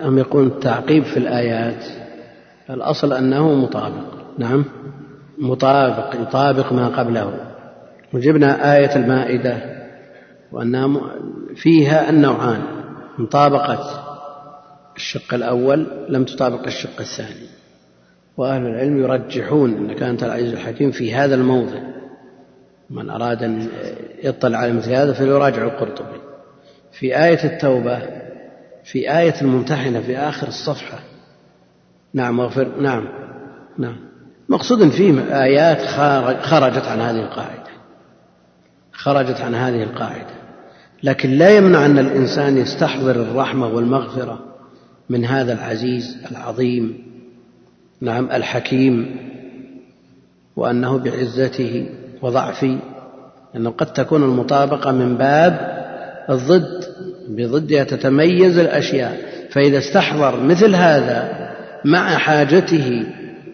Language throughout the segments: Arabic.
هم يقول التعقيب في الآيات؟ الأصل أنه مطابق. نعم. مطابق يطابق ما قبله. وجبنا آية المائدة وأنها فيها النوعان. مطابقة الشق الأول لم تطابق الشق الثاني. وأهل العلم يرجحون أن كانت العزيز الحكيم في هذا الموضع. من أراد أن يطلع على مثل هذا فليراجع القرطبي. في آية التوبة في آية الممتحنة في آخر الصفحة. نعم واغفر نعم. نعم. مقصود فيه آيات خرجت عن هذه القاعدة. خرجت عن هذه القاعدة. لكن لا يمنع أن الإنسان يستحضر الرحمة والمغفرة من هذا العزيز العظيم نعم الحكيم وأنه بعزته وضعفه لأنه قد تكون المطابقة من باب الضد بضدها تتميز الأشياء فإذا استحضر مثل هذا مع حاجته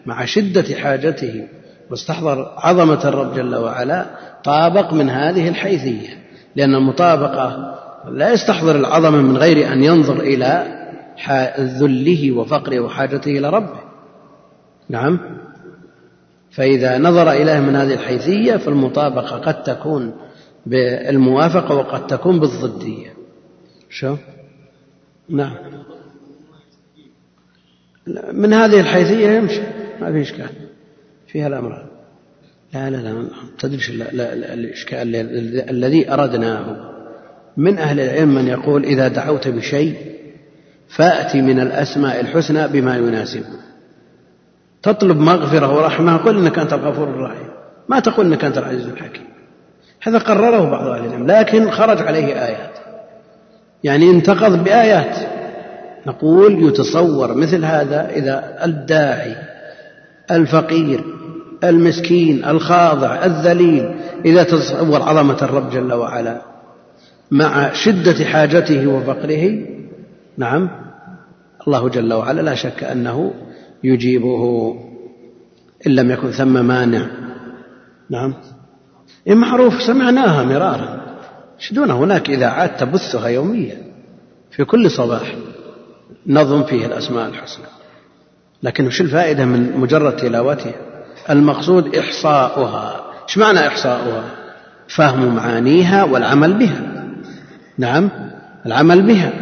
مع شدة حاجته واستحضر عظمة الرب جل وعلا طابق من هذه الحيثية لأن المطابقة لا يستحضر العظمة من غير أن ينظر إلى ذله وفقره وحاجته إلى ربه. نعم. فإذا نظر إليه من هذه الحيثية فالمطابقة قد تكون بالموافقة وقد تكون بالضدية. شو؟ نعم. من هذه الحيثية يمشي. ما في إشكال. فيها الأمر. لا لا لا تدري الإشكال الذي أردناه. من أهل العلم من يقول إذا دعوت بشيء فأتي من الأسماء الحسنى بما يناسبه تطلب مغفرة ورحمة قل إنك أنت الغفور الرحيم. ما تقول إنك أنت العزيز الحكيم. هذا قرره بعض أهل العلم لكن خرج عليه آيات يعني انتقض بآيات. نقول يتصور مثل هذا إذا الداعي الفقير المسكين الخاضع الذليل إذا تصور عظمة الرب جل وعلا مع شدة حاجته وفقره نعم الله جل وعلا لا شك أنه يجيبه إن لم يكن ثم مانع. نعم. إيه معروف سمعناها مرارا. دون هناك إذاعات تبثها يوميا. في كل صباح نظم فيه الأسماء الحسنى. لكن وش الفائدة من مجرد تلاوتها؟ المقصود إحصاؤها. إيش معنى إحصاؤها؟ فهم معانيها والعمل بها. نعم العمل بها.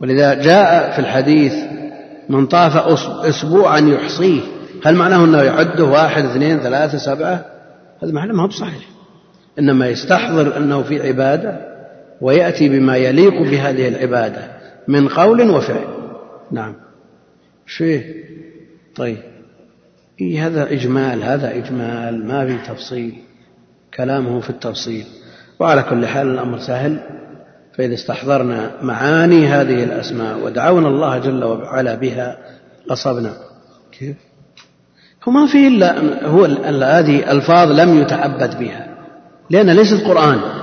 ولذا جاء في الحديث من طاف أسبوعا يحصيه. هل معناه أنه يعده واحد اثنين ثلاثة سبعة؟ هذا معنى ما هو بصحيح. إنما يستحضر أنه في عبادة. ويأتي بما يليق بهذه العبادة من قول وفعل. نعم. شيء. طيب. إيه هذا إجمال هذا إجمال ما في تفصيل. كلامه في التفصيل. وعلى كل حال الأمر سهل. فإذا استحضرنا معاني هذه الأسماء ودعونا الله جل وعلا بها قصبنا. كيف؟ هو ما في إلا هو هذه ألفاظ لم يتعبد بها. لأن ليست قرآن.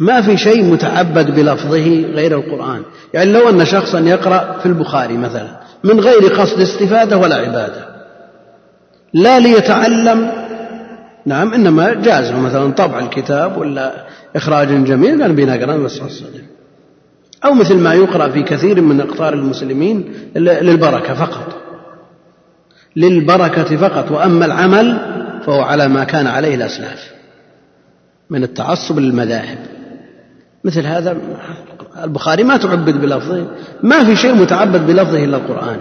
ما في شيء متعبد بلفظه غير القرآن. يعني لو أن شخصا يقرأ في البخاري مثلا من غير قصد استفادة ولا عبادة. لا ليتعلم نعم إنما جاز مثلا طبع الكتاب ولا إخراج جميل قال بنقرأ بس أو مثل ما يقرأ في كثير من أقطار المسلمين للبركة فقط. للبركة فقط. وأما العمل فهو على ما كان عليه الأسلاف. من التعصب للمذاهب. مثل هذا البخاري ما تعبد بلفظه ما في شيء متعبد بلفظه إلا القرآن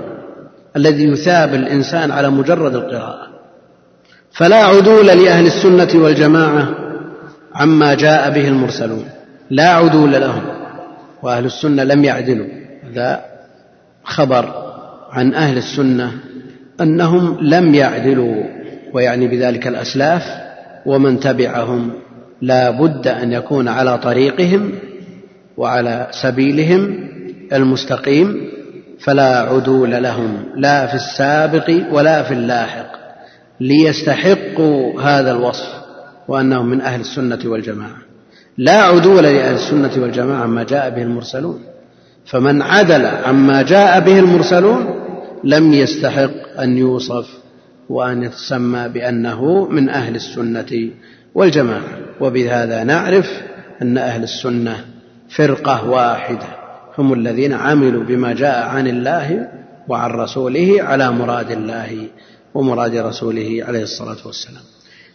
الذي يثاب الإنسان على مجرد القراءة. فلا عدول لأهل السنة والجماعة عما جاء به المرسلون. لا عدول لهم وأهل السنة لم يعدلوا. هذا خبر عن أهل السنة أنهم لم يعدلوا ويعني بذلك الأسلاف ومن تبعهم لا بد أن يكون على طريقهم وعلى سبيلهم المستقيم فلا عدول لهم لا في السابق ولا في اللاحق ليستحقوا هذا الوصف وأنهم من أهل السنة والجماعة. لا عدول لأهل السنة والجماعة عما جاء به المرسلون. فمن عدل عما جاء به المرسلون لم يستحق أن يوصف وأن يتسمى بأنه من أهل السنة والجماعة. وبهذا نعرف أن أهل السنة فرقة واحدة هم الذين عملوا بما جاء عن الله وعن رسوله على مراد الله ومراد رسوله عليه الصلاة والسلام.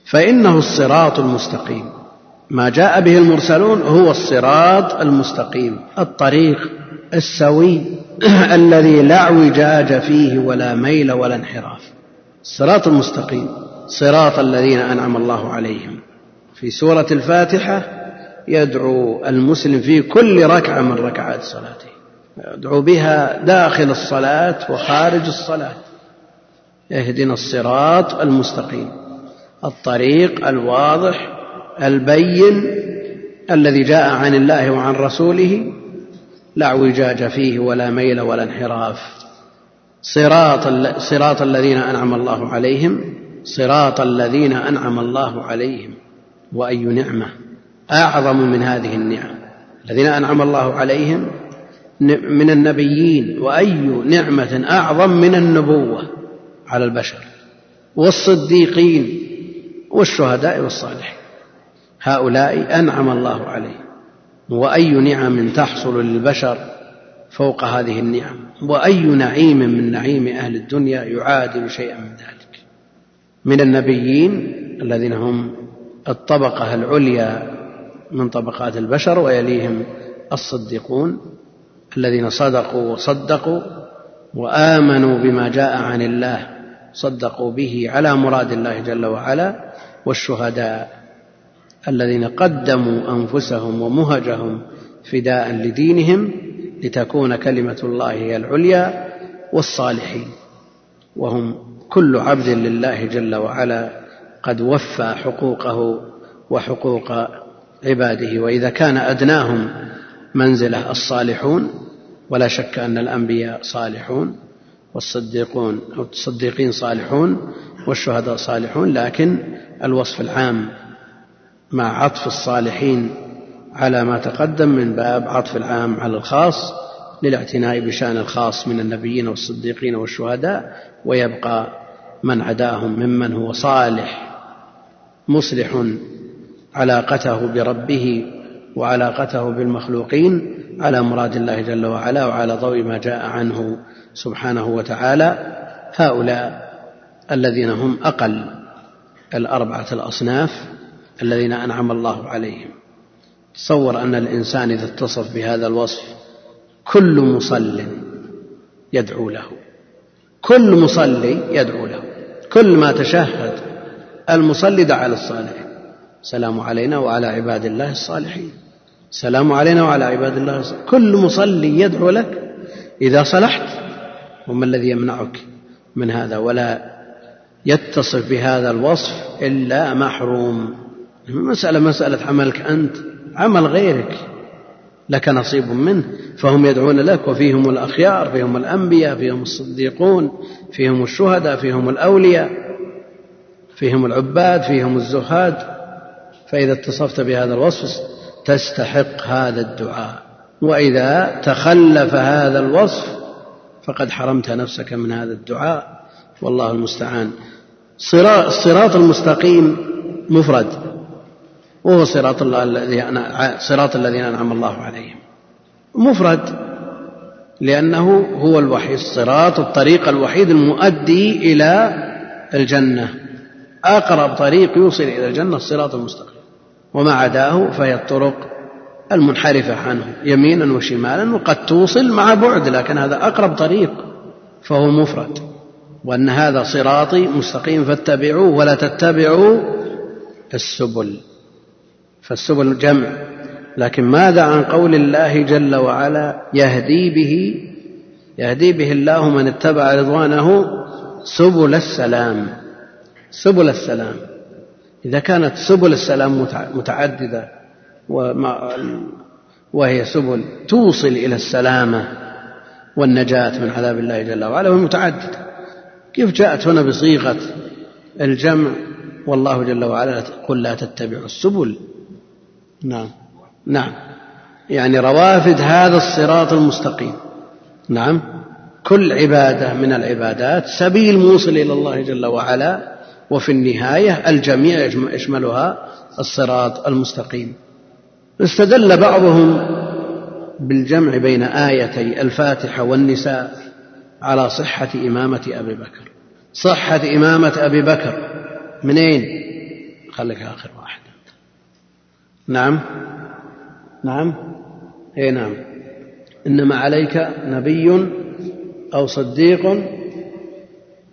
فإنه الصراط المستقيم. ما جاء به المرسلون هو الصراط المستقيم الطريق السوي الذي لا اعوجاج فيه ولا ميل ولا انحراف. الصراط المستقيم صراط الذين أنعم الله عليهم. في سورة الفاتحة يدعو المسلم في كل ركعة من ركعات صلاته. يدعو بها داخل الصلاة وخارج الصلاة. اهدنا الصراط المستقيم. الطريق الواضح البين الذي جاء عن الله وعن رسوله. لا اعوجاج فيه ولا ميل ولا انحراف. صراط صراط الذين أنعم الله عليهم صراط الذين أنعم الله عليهم. وأي نعمة أعظم من هذه النعم الذين أنعم الله عليهم من النبيين وأي نعمة أعظم من النبوة على البشر والصديقين والشهداء والصالحين. هؤلاء أنعم الله عليهم. وأي نعم تحصل للبشر فوق هذه النعم؟ وأي نعيم من نعيم أهل الدنيا يعادل شيئا من ذلك؟ من النبيين الذين هم الطبقة العليا من طبقات البشر ويليهم الصديقون الذين صدقوا وصدقوا وآمنوا بما جاء عن الله صدقوا به على مراد الله جل وعلا والشهداء الذين قدموا أنفسهم ومهجهم فداء لدينهم لتكون كلمة الله هي العليا والصالحين. وهم كل عبد لله جل وعلا قد وفى حقوقه وحقوق عباده وإذا كان أدناهم منزله الصالحون ولا شك أن الأنبياء صالحون والصديقون أو الصديقين صالحون والشهداء صالحون لكن الوصف العام مع عطف الصالحين على ما تقدم من باب عطف العام على الخاص للاعتناء بشأن الخاص من النبيين والصديقين والشهداء ويبقى من عداهم ممن هو صالح. مصلح علاقته بربه وعلاقته بالمخلوقين على مراد الله جل وعلا وعلى ضوء ما جاء عنه سبحانه وتعالى. هؤلاء الذين هم أقل الأربعة الأصناف الذين أنعم الله عليهم. تصور أن الإنسان إذا اتصف بهذا الوصف كل مصل يدعو له. كل مصلي يدعو له. كل ما تشهد المصلي دعا للصالحين السلام علينا وعلى عباد الله الصالحين. السلام علينا وعلى عباد الله الصالحين. كل مصلي يدعو لك إذا صلحت وما الذي يمنعك من هذا؟ ولا يتصف بهذا الوصف إلا محروم. مسألة مسألة عملك أنت عمل غيرك. لك نصيب منه. فهم يدعون لك وفيهم الأخيار فيهم الأنبياء فيهم الصديقون فيهم الشهداء فيهم الأولياء. فيهم العباد فيهم الزهاد. فإذا اتصفت بهذا الوصف تستحق هذا الدعاء. وإذا تخلف هذا الوصف فقد حرمت نفسك من هذا الدعاء. والله المستعان. الصراط المستقيم مفرد. وهو صراط الله الذي صراط الذين أنعم الله عليهم. مفرد. لأنه هو الوحيد الصراط الطريق الوحيد المؤدي إلى الجنة. أقرب طريق يوصل إلى الجنة الصراط المستقيم. وما عداه فهي الطرق المنحرفة عنه يمينا وشمالا وقد توصل مع بعد لكن هذا أقرب طريق فهو مفرد. وأن هذا صراطي مستقيم فاتبعوه ولا تتبعوا السبل. فالسبل جمع. لكن ماذا عن قول الله جل وعلا يهدي به؟ يهدي به الله من اتبع رضوانه سبل السلام. سبل السلام. إذا كانت سبل السلام متعددة وهي سبل توصل إلى السلامة والنجاة من عذاب الله جل وعلا وهي متعددة. كيف جاءت هنا بصيغة الجمع؟ والله جل وعلا قل لا تتبعوا السبل. نعم. نعم. يعني روافد هذا الصراط المستقيم. نعم. كل عبادة من العبادات سبيل موصل إلى الله جل وعلا وفي النهاية الجميع يشملها الصراط المستقيم. استدل بعضهم بالجمع بين آيتي الفاتحة والنساء على صحة إمامة أبي بكر. صحة إمامة أبي بكر. منين؟ خليك آخر واحد. نعم؟ نعم؟ اي نعم. إنما عليك نبي أو صديق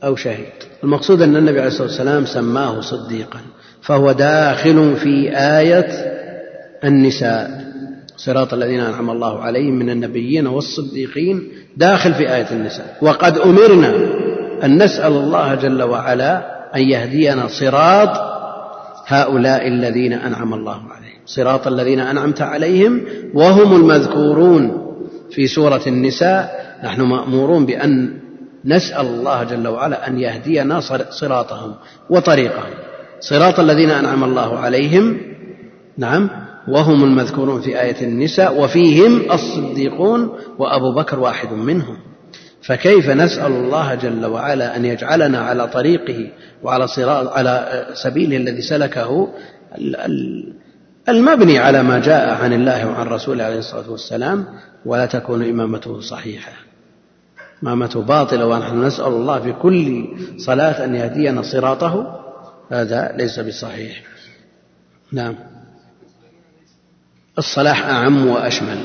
أو شهيد المقصود أن النبي عليه الصلاة والسلام سماه صديقا فهو داخل في آية النساء. صراط الذين أنعم الله عليهم من النبيين والصديقين داخل في آية النساء. وقد أمرنا أن نسأل الله جل وعلا أن يهدينا صراط هؤلاء الذين أنعم الله عليهم. صراط الذين أنعمت عليهم وهم المذكورون في سورة النساء. نحن مأمورون بأن نسأل الله جل وعلا أن يهدينا صراطهم وطريقهم. صراط الذين أنعم الله عليهم نعم وهم المذكورون في آية النساء وفيهم الصديقون وأبو بكر واحد منهم. فكيف نسأل الله جل وعلا أن يجعلنا على طريقه وعلى صراط على سبيله الذي سلكه المبني على ما جاء عن الله وعن رسوله عليه الصلاة والسلام؟ ولا تكون إمامته صحيحة. إمامته باطلة ونحن نسأل الله في كل صلاة أن يهدينا صراطه هذا ليس بصحيح. نعم. الصلاح أعم وأشمل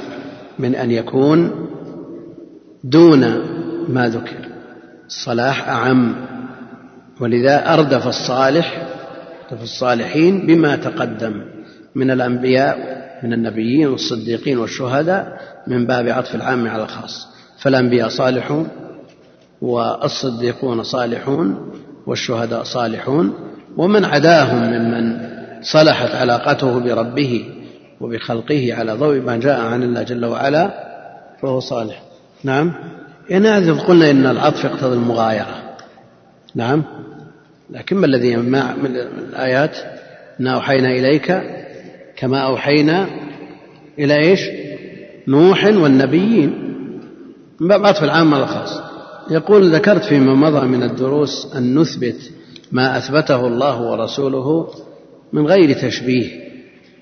من أن يكون دون ما ذكر. الصلاح أعم ولذا أردف الصالح أردف الصالحين بما تقدم من الأنبياء من النبيين والصديقين والشهداء من باب عطف العام على الخاص. فالأنبياء صالحون والصديقون صالحون والشهداء صالحون ومن عداهم ممن صلحت علاقته بربه وبخلقه على ضوء ما جاء عن الله جل وعلا فهو صالح. نعم؟ هذا قلنا إن العطف يقتضي المغايرة. نعم؟ لكن ما الذي ما من الآيات؟ إنا أوحينا إليك كما أوحينا إلى إيش؟ نوح والنبيين. من باب عطف العام على الخاص يقول ذكرت فيما مضى من الدروس أن نثبت ما أثبته الله ورسوله من غير تشبيه.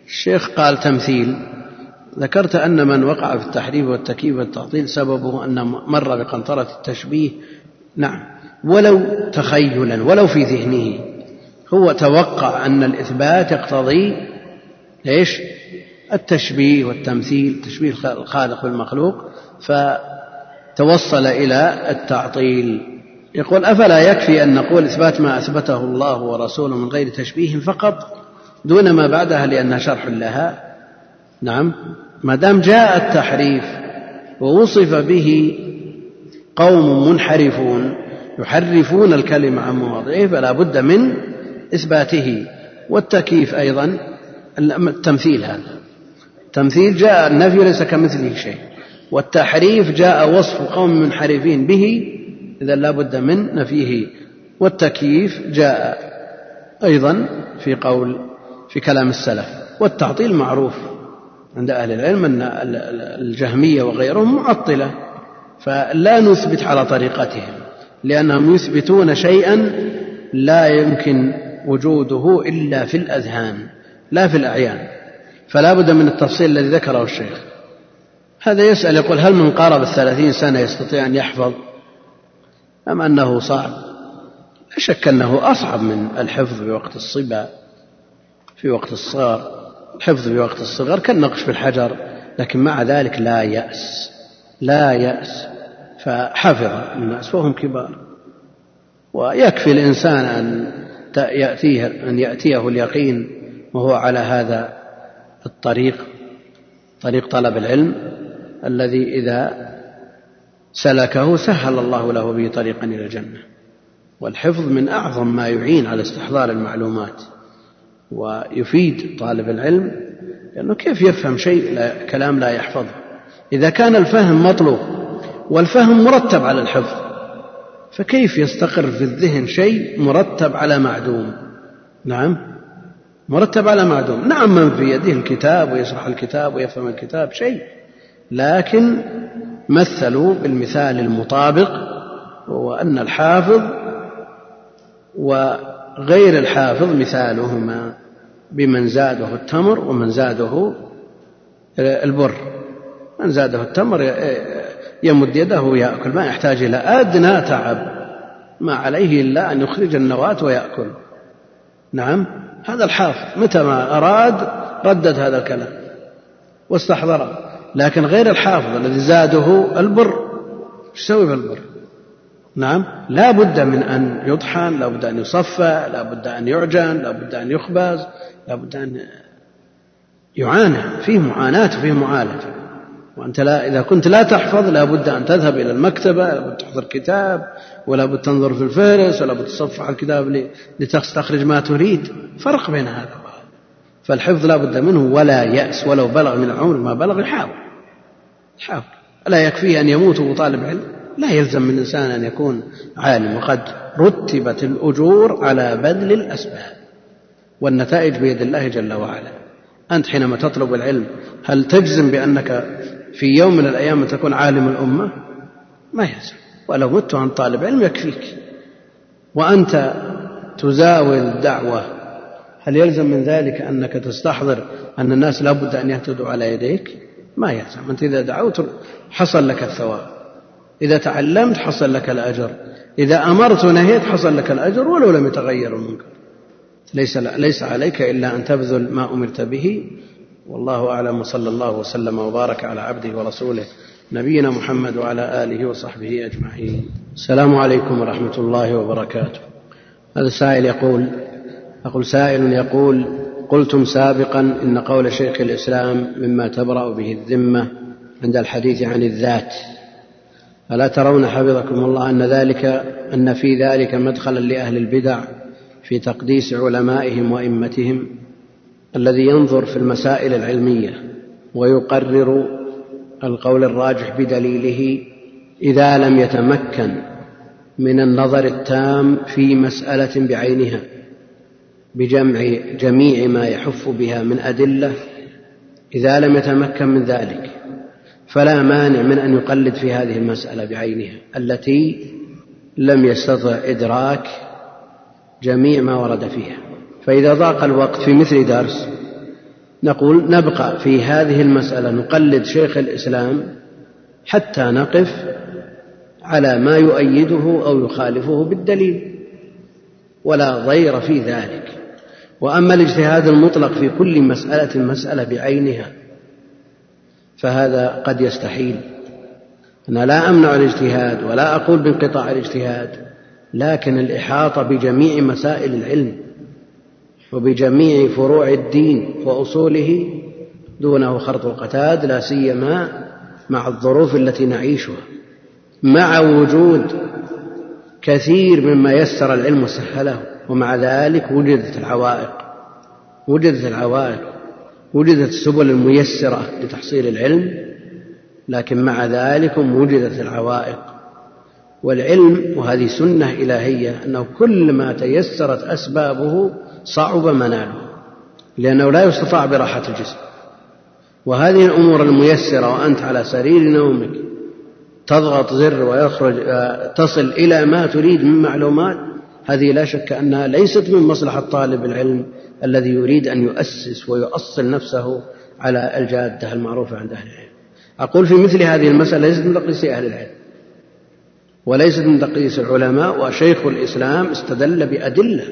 الشيخ قال تمثيل. ذكرت أن من وقع في التحريف والتكييف والتعطيل سببه أن مر بقنطرة التشبيه. نعم. ولو تخيلا ولو في ذهنه. هو توقع أن الإثبات يقتضي إيش؟ التشبيه والتمثيل تشبيه الخالق بالمخلوق فتوصل إلى التعطيل. يقول أفلا يكفي أن نقول إثبات ما أثبته الله ورسوله من غير تشبيه فقط دون ما بعدها لأنها شرح لها؟ نعم. ما دام جاء التحريف ووصف به قوم منحرفون يحرفون الكلمة عن مواضعه فلا بد من إثباته. والتكييف أيضا التمثيل هذا. التمثيل جاء النفي ليس كمثله شيء. والتحريف جاء وصف قوم منحرفين به إذا لا بد من نفيه. والتكييف جاء أيضا في قول في كلام السلف. والتعطيل معروف عند أهل العلم أن الجهمية وغيرهم معطلة فلا نثبت على طريقتهم لأنهم يثبتون شيئا لا يمكن وجوده إلا في الأذهان لا في الأعيان. فلا بد من التفصيل الذي ذكره الشيخ. هذا يسأل يقول هل من قارب الثلاثين سنة يستطيع أن يحفظ؟ أم أنه صعب؟ لا شك أنه أصعب من الحفظ في وقت الصبا في وقت الصغر. الحفظ في وقت الصغر كالنقش في الحجر لكن مع ذلك لا يأس لا يأس. فحفظ الناس وهم كبار. ويكفي الإنسان أن يأتيه أن يأتيه اليقين وهو على هذا الطريق طريق طلب العلم. الذي إذا سلكه سهل الله له به طريقا إلى الجنة. والحفظ من أعظم ما يعين على استحضار المعلومات ويفيد طالب العلم لأنه كيف يفهم شيء لا كلام لا يحفظه؟ إذا كان الفهم مطلوب والفهم مرتب على الحفظ فكيف يستقر في الذهن شيء مرتب على معدوم؟ نعم مرتب على معدوم. نعم من في يده الكتاب ويشرح الكتاب ويفهم الكتاب شيء لكن مثلوا بالمثال المطابق وهو أن الحافظ وغير الحافظ مثالهما بمن زاده التمر ومن زاده البر. من زاده التمر يمد يده ويأكل ما يحتاج إلى أدنى تعب ما عليه إلا أن يخرج النواة ويأكل. نعم هذا الحافظ متى ما أراد ردد هذا الكلام واستحضره. لكن غير الحافظ الذي زاده البر. إيش يسوي في البر؟ نعم لا بد من أن يطحن لا بد أن يصفى لا بد أن يعجن لا بد أن يخبز لا بد أن يعانى. فيه معاناة وفيه معالجة. وأنت لا إذا كنت لا تحفظ لا بد أن تذهب إلى المكتبة لا بد تحضر كتاب ولا بد تنظر في الفهرس ولا بد تصفح الكتاب لتستخرج ما تريد. فرق بين هذا. فالحفظ لا بد منه ولا يأس ولو بلغ من العمر ما بلغ يحاول. يحاول. ألا يكفيه أن يموت وطالب علم؟ لا يلزم من الإنسان أن يكون عالم. وقد رتبت الأجور على بذل الأسباب. والنتائج بيد الله جل وعلا. أنت حينما تطلب العلم هل تجزم بأنك في يوم من الأيام تكون عالم الأمة؟ ما يلزم. ولو مت عن طالب علم يكفيك. وأنت تزاول الدعوة هل يلزم من ذلك أنك تستحضر أن الناس لا بد أن يهتدوا على يديك؟ ما يلزم. أنت إذا دعوت حصل لك الثواب. إذا تعلمت حصل لك الأجر. إذا أمرت ونهيت حصل لك الأجر ولو لم يتغير المنكر ليس ليس عليك إلا أن تبذل ما أمرت به. والله أعلم. وصلى الله وسلم وبارك على عبده ورسوله نبينا محمد وعلى آله وصحبه أجمعين. السلام عليكم ورحمة الله وبركاته. هذا سائل يقول أقول سائل يقول قلتم سابقا إن قول شيخ الإسلام مما تبرأ به الذمة عند الحديث عن الذات. ألا ترون حفظكم الله أن ذلك أن في ذلك مدخلا لأهل البدع في تقديس علمائهم وأئمتهم الذي ينظر في المسائل العلمية ويقرر القول الراجح بدليله إذا لم يتمكن من النظر التام في مسألة بعينها. بجمع جميع ما يحف بها من أدلة إذا لم يتمكن من ذلك فلا مانع من أن يقلد في هذه المسألة بعينها التي لم يستطع إدراك جميع ما ورد فيها. فإذا ضاق الوقت في مثل درس نقول نبقى في هذه المسألة نقلد شيخ الإسلام حتى نقف على ما يؤيده أو يخالفه بالدليل ولا ضير في ذلك. وأما الاجتهاد المطلق في كل مسألة مسألة بعينها فهذا قد يستحيل. أنا لا أمنع الاجتهاد ولا أقول بانقطاع الاجتهاد لكن الإحاطة بجميع مسائل العلم وبجميع فروع الدين وأصوله دونه خرط القتاد لا سيما مع الظروف التي نعيشها مع وجود كثير مما يسر العلم وسهله. ومع ذلك وجدت العوائق. وجدت العوائق. وجدت السبل الميسرة لتحصيل العلم لكن مع ذلك وجدت العوائق. والعلم وهذه سنة إلهية أنه كل ما تيسرت أسبابه صعب مناله لأنه لا يستطاع براحة الجسم. وهذه الأمور الميسرة وأنت على سرير نومك تضغط زر ويخرج آه، تصل إلى ما تريد من معلومات هذه لا شك أنها ليست من مصلحة طالب العلم الذي يريد أن يؤسس ويؤصل نفسه على الجادة المعروفة عند أهل العلم. أقول في مثل هذه المسألة ليست من تقديس أهل العلم وليست من تقديس العلماء وشيخ الإسلام استدل بأدلة.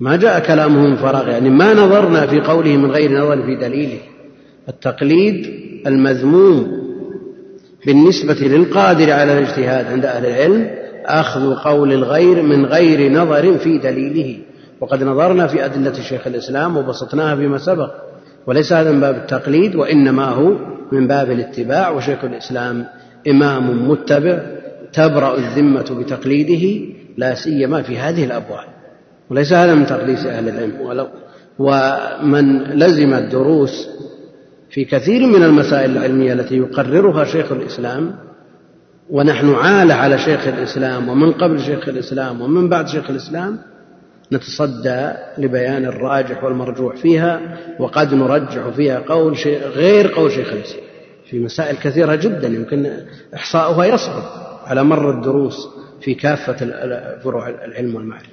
ما جاء كلامه من فراغ يعني ما نظرنا في قوله من غير نظر في دليله. التقليد المذموم بالنسبة للقادر على الاجتهاد عند أهل العلم أخذ قول الغير من غير نظر في دليله. وقد نظرنا في أدلة شيخ الإسلام وبسطناها فيما سبق. وليس هذا من باب التقليد وإنما هو من باب الاتباع. وشيخ الإسلام إمام متبع تبرأ الذمة بتقليده لا سيما في هذه الأبواب وليس هذا من تقديس أهل العلم. ولو ومن لزم الدروس في كثير من المسائل العلمية التي يقررها شيخ الإسلام ونحن عالة على شيخ الإسلام ومن قبل شيخ الإسلام ومن بعد شيخ الإسلام نتصدى لبيان الراجح والمرجوح فيها وقد نرجح فيها قول شيخ غير قول شيخ الإسلام. في مسائل كثيرة جدا يمكن إحصاؤها يصعب على مر الدروس في كافة فروع العلم والمعرفة.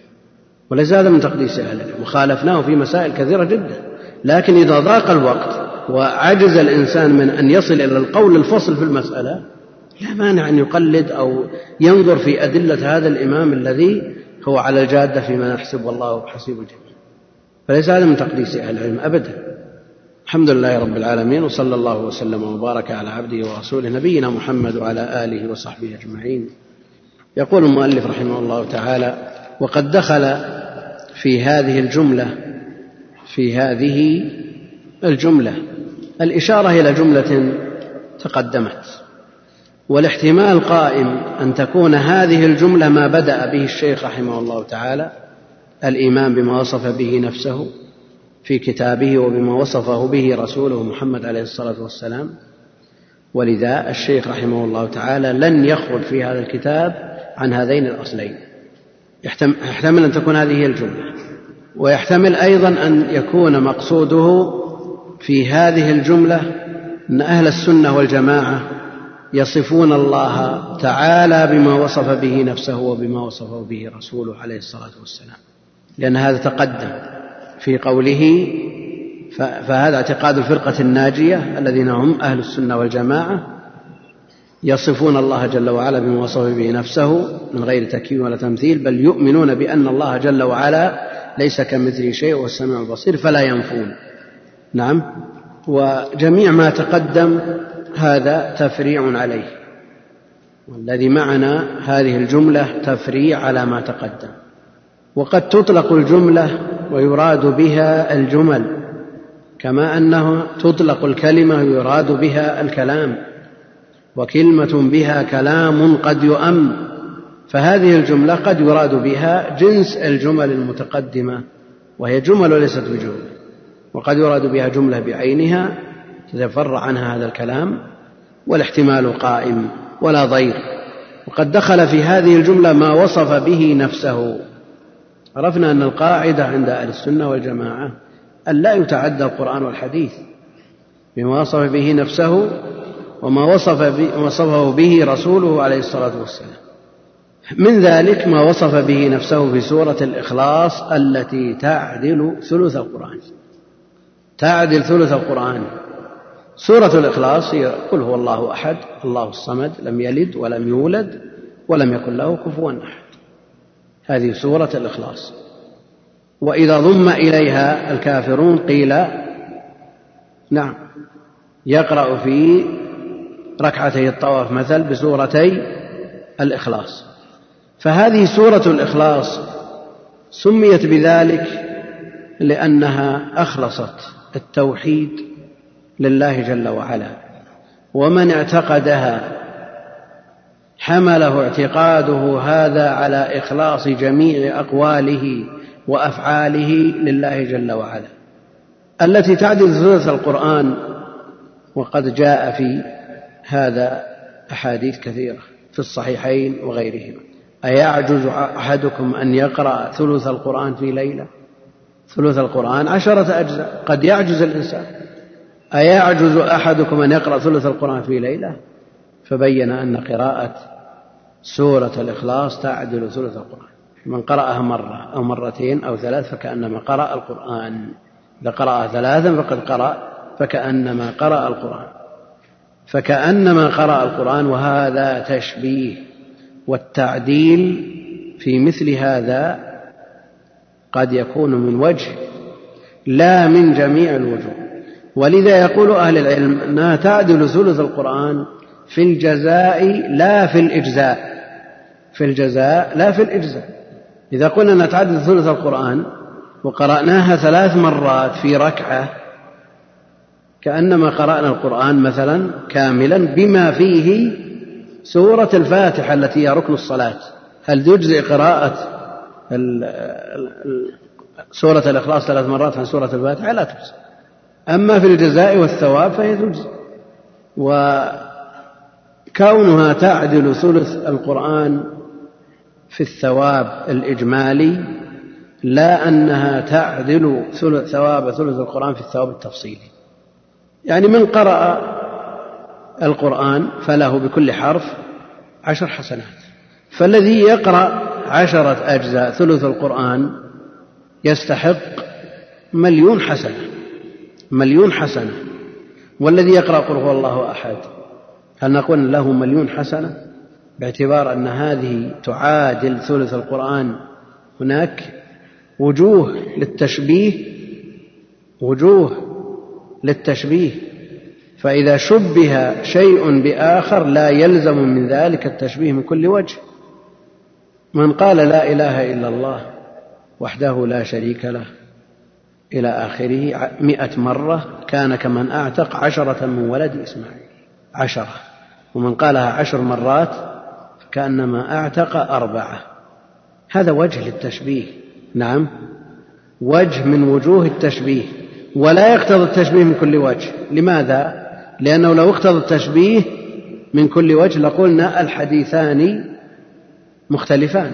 وليس هذا من تقديس أهل العلم وخالفناه في مسائل كثيرة جدا. لكن إذا ضاق الوقت وعجز الإنسان من أن يصل إلى القول الفصل في المسألة لا مانع أن يقلد أو ينظر في أدلة هذا الإمام الذي هو على الجادة فيما نحسب والله حسيب الجميع. فليس هذا من تقديس أهل العلم أبدا. الحمد لله رب العالمين وصلى الله وسلم وبارك على عبده ورسوله نبينا محمد وعلى آله وصحبه أجمعين. يقول المؤلف رحمه الله تعالى وقد دخل في هذه الجملة في هذه الجملة الإشارة إلى جملة تقدمت. والاحتمال قائم أن تكون هذه الجملة ما بدأ به الشيخ رحمه الله تعالى الإيمان بما وصف به نفسه في كتابه وبما وصفه به رسوله محمد عليه الصلاة والسلام. ولذا الشيخ رحمه الله تعالى لن يخرج في هذا الكتاب عن هذين الأصلين. يحتمل أن تكون هذه هي الجملة. ويحتمل أيضا أن يكون مقصوده في هذه الجملة أن أهل السنة والجماعة يصفون الله تعالى بما وصف به نفسه وبما وصفه به رسوله عليه الصلاة والسلام. لأن هذا تقدم في قوله فهذا اعتقاد الفرقة الناجية الذين هم أهل السنة والجماعة يصفون الله جل وعلا بما وصف به نفسه من غير تكييف ولا تمثيل بل يؤمنون بأن الله جل وعلا ليس كمثله شيء وهو السميع البصير فلا ينفون. نعم. وجميع ما تقدم هذا تفريع عليه والذي معنا هذه الجملة تفريع على ما تقدم. وقد تطلق الجملة ويراد بها الجمل كما أنه تطلق الكلمة ويراد بها الكلام وكلمة بها كلام قد يؤم. فهذه الجملة قد يراد بها جنس الجمل المتقدمة وهي جمل وليست بجمل وقد يراد بها جملة بعينها تتفرع عنها هذا الكلام والاحتمال قائم ولا ضير. وقد دخل في هذه الجملة ما وصف به نفسه. عرفنا أن القاعدة عند أهل السنة والجماعة أن لا يتعدى القرآن والحديث بما وصف به نفسه وما وصف وصفه به رسوله عليه الصلاة والسلام. من ذلك ما وصف به نفسه في سورة الإخلاص التي تعدل ثلث القرآن. تعدل ثلث القرآن. سورة الإخلاص هي قل هو الله أحد الله الصمد لم يلد ولم يولد ولم يكن له كفوا أحد. هذه سورة الإخلاص. وإذا ضم إليها الكافرون قيل نعم يقرأ في ركعتي الطواف مثل بسورتي الإخلاص. فهذه سورة الإخلاص سميت بذلك لأنها أخلصت التوحيد لله جل وعلا. ومن اعتقدها حمله اعتقاده هذا على إخلاص جميع أقواله وأفعاله لله جل وعلا. التي تعدل ثلث القرآن وقد جاء في هذا أحاديث كثيرة في الصحيحين وغيرهما أيعجز أحدكم أن يقرأ ثلث القرآن في ليلة؟ ثلث القرآن عشرة أجزاء. قد يعجز الإنسان. أيعجز أحدكم أن يقرأ ثلث القرآن في ليلة؟ فبين أن قراءة سورة الإخلاص تعدل ثلث القرآن. من قرأها مرة أو مرتين أو ثلاث فكأنما قرأ القرآن. إذا قرأها ثلاثا فقد قرأ فكأنما قرأ القرآن. فكأنما قرأ القرآن وهذا تشبيه والتعديل في مثل هذا قد يكون من وجه لا من جميع الوجوه. ولذا يقول أهل العلم أنها تعدل ثلث القرآن في الجزاء لا في الإجزاء. في الجزاء لا في الإجزاء. إذا قلنا أنها تعدل ثلث القرآن وقرأناها ثلاث مرات في ركعة كأنما قرأنا القرآن مثلا كاملا بما فيه سورة الفاتحة التي هي ركن الصلاة. هل تجزئ قراءة سورة الإخلاص ثلاث مرات عن سورة الفاتحة؟ لا تجزئ. أما في الجزاء والثواب فهي تجزئ وكونها تعدل ثلث القرآن في الثواب الإجمالي لا أنها تعدل ثواب ثلث القرآن في الثواب التفصيلي. يعني من قرأ القرآن فله بكل حرف عشر حسنات. فالذي يقرأ عشرة أجزاء ثلث القرآن يستحق مليون حسنة. مليون حسنة. والذي يقرأ قل هو الله أحد. هل نقول له مليون حسنة؟ باعتبار أن هذه تعادل ثلث القرآن. هناك وجوه للتشبيه وجوه للتشبيه. فإذا شبه شيء بآخر لا يلزم من ذلك التشبيه من كل وجه. من قال لا إله إلا الله وحده لا شريك له إلى آخره مئة مرة كان كمن أعتق عشرة من ولد إسماعيل. عشرة. ومن قالها عشر مرات فكأنما أعتق أربعة. هذا وجه للتشبيه. نعم. وجه من وجوه التشبيه. ولا يقتضي التشبيه من كل وجه. لماذا؟ لأنه لو اقتضى التشبيه من كل وجه لقلنا الحديثان مختلفان.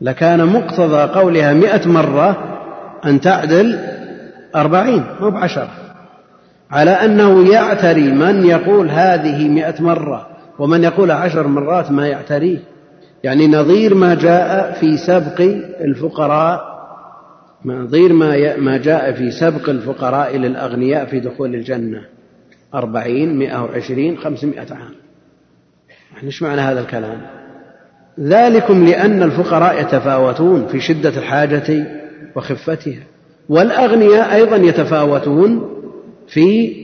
لكان مقتضى قولها مئة مرة أن تعدل أربعين مو بعشرة. على أنه يعتري من يقول هذه مئة مرة ومن يقول عشر مرات ما يعتريه يعني نظير ما جاء في سبق الفقراء نظير ما ما جاء في سبق الفقراء للأغنياء في دخول الجنة. أربعين مئة وعشرين خمسمائة عام. يعني إيش معنى هذا الكلام؟ ذلكم لأن الفقراء يتفاوتون في شدة الحاجة وخفتها. والأغنياء أيضا يتفاوتون في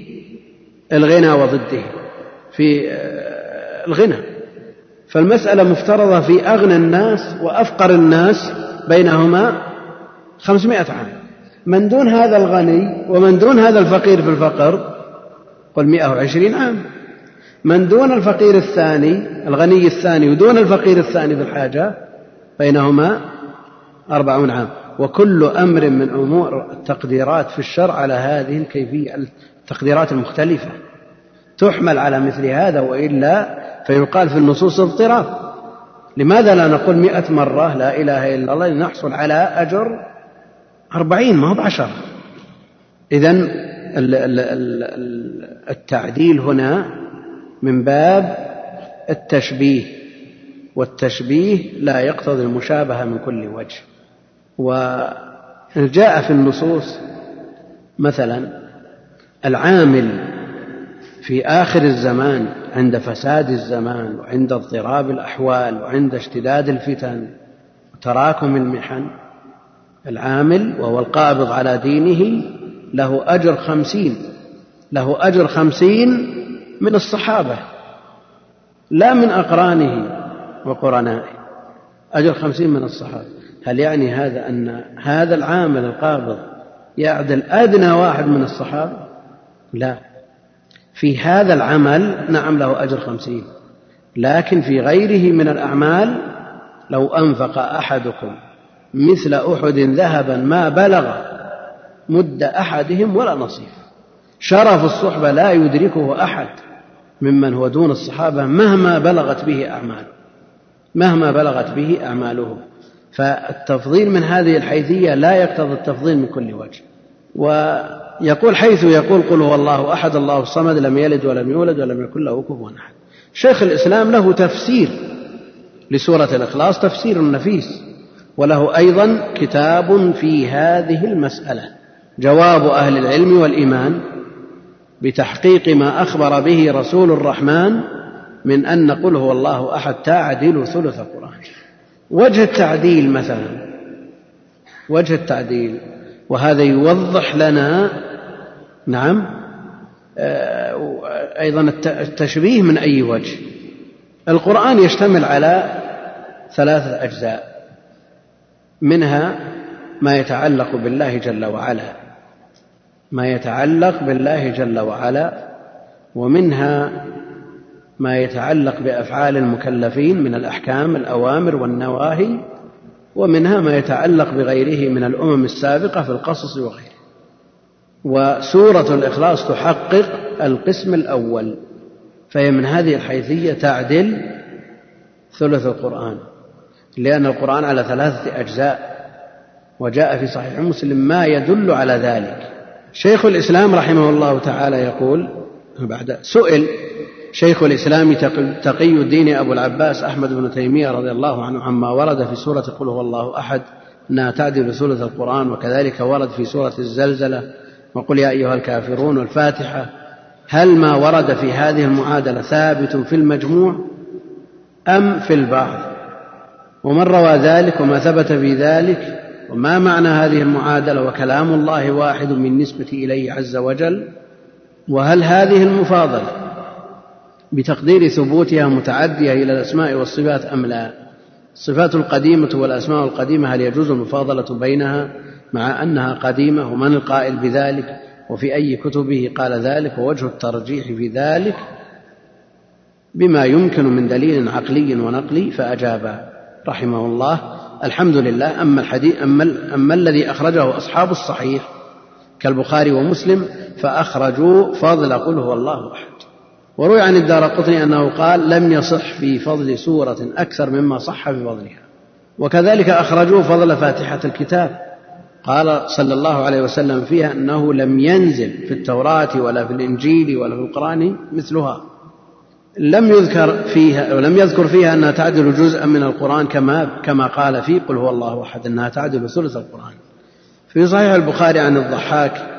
الغنى وضده في آه، الغنى. فالمسألة مفترضة في أغنى الناس وأفقر الناس بينهما خمسمائة عام. من دون هذا الغني ومن دون هذا الفقير في الفقر قل مئة وعشرين عام. من دون الفقير الثاني الغني الثاني ودون الفقير الثاني في الحاجة بينهما أربعون عام. وكل أمر من أمور التقديرات في الشرع على هذه الكيفية التقديرات المختلفة. تحمل على مثل هذا وإلا فيقال في النصوص اضطراب. لماذا لا نقول مئة مرة لا إله إلا الله لنحصل على أجر أربعين؟ ما هو بعشرة إذا التعديل هنا من باب التشبيه والتشبيه لا يقتضي المشابهة من كل وجه. وجاء في النصوص مثلا العامل في آخر الزمان عند فساد الزمان وعند اضطراب الأحوال وعند اشتداد الفتن وتراكم المحن العامل وهو القابض على دينه له أجر خمسين له أجر خمسين من الصحابة لا من أقرانه وقرنائه أجر خمسين من الصحابة. هل يعني هذا أن هذا العامل القابض يعدل أدنى واحد من الصحابة؟ لا. في هذا العمل نعم له أجر خمسين. لكن في غيره من الأعمال لو أنفق أحدكم مثل أحد ذهبا ما بلغ مد أحدهم ولا نصيف شرف الصحبة لا يدركه أحد ممن هو دون الصحابة مهما بلغت به أعماله مهما بلغت به أعماله. فالتفضيل من هذه الحيثية لا يقتضي التفضيل من كل وجه. ويقول حيث يقول قل هو الله أحد الله الصمد لم يلد ولم يولد ولم يكن له كفوا أحد. شيخ الإسلام له تفسير لسورة الإخلاص تفسير نفيس. وله أيضا كتاب في هذه المسألة جواب أهل العلم والإيمان بتحقيق ما أخبر به رسول الرحمن من أن قل هو الله أحد تعدل ثلث القرآن. وجه التعديل مثلا وجه التعديل وهذا يوضح لنا نعم آه، أيضا التشبيه من أي وجه. القرآن يشتمل على ثلاثة أجزاء منها ما يتعلق بالله جل وعلا ما يتعلق بالله جل وعلا ومنها ما يتعلق بأفعال المكلفين من الأحكام الأوامر والنواهي ومنها ما يتعلق بغيره من الأمم السابقة في القصص وغيره. وسورة الإخلاص تحقق القسم الأول فهي من هذه الحيثية تعدل ثلث القرآن لأن القرآن على ثلاثة أجزاء وجاء في صحيح مسلم ما يدل على ذلك. شيخ الإسلام رحمه الله تعالى يقول بعد سئل شيخ الإسلام تقي الدين أبو العباس أحمد بن تيمية رضي الله عنه عما ورد في سورة قل هو الله أحد أنها تعدل سورة القرآن وكذلك ورد في سورة الزلزلة وقل يا أيها الكافرون والفاتحة هل ما ورد في هذه المعادلة ثابت في المجموع أم في البعض؟ ومن روى ذلك وما ثبت في ذلك وما معنى هذه المعادلة وكلام الله واحد من نسبة إليه عز وجل وهل هذه المفاضلة بتقدير ثبوتها متعدية إلى الأسماء والصفات أم لا؟ الصفات القديمة والأسماء القديمة هل يجوز المفاضلة بينها مع أنها قديمة؟ ومن القائل بذلك؟ وفي أي كتبه قال ذلك؟ ووجه الترجيح في ذلك بما يمكن من دليل عقلي ونقلي فأجاب رحمه الله الحمد لله أما الحديث أما, أما الذي أخرجه أصحاب الصحيح كالبخاري ومسلم فأخرجوا فضل قل هو الله أحد. وروي عن الدار قطني أنه قال لم يصح في فضل سورة أكثر مما صح في فضلها. وكذلك أخرجوا فضل فاتحة الكتاب. قال صلى الله عليه وسلم فيها أنه لم ينزل في التوراة ولا في الإنجيل ولا في القرآن مثلها. لم يذكر فيها ولم يذكر فيها أنها تعدل جزءا من القرآن كما كما قال في قل هو الله أحد أنها تعدل ثلث القرآن. في صحيح البخاري عن الضحاك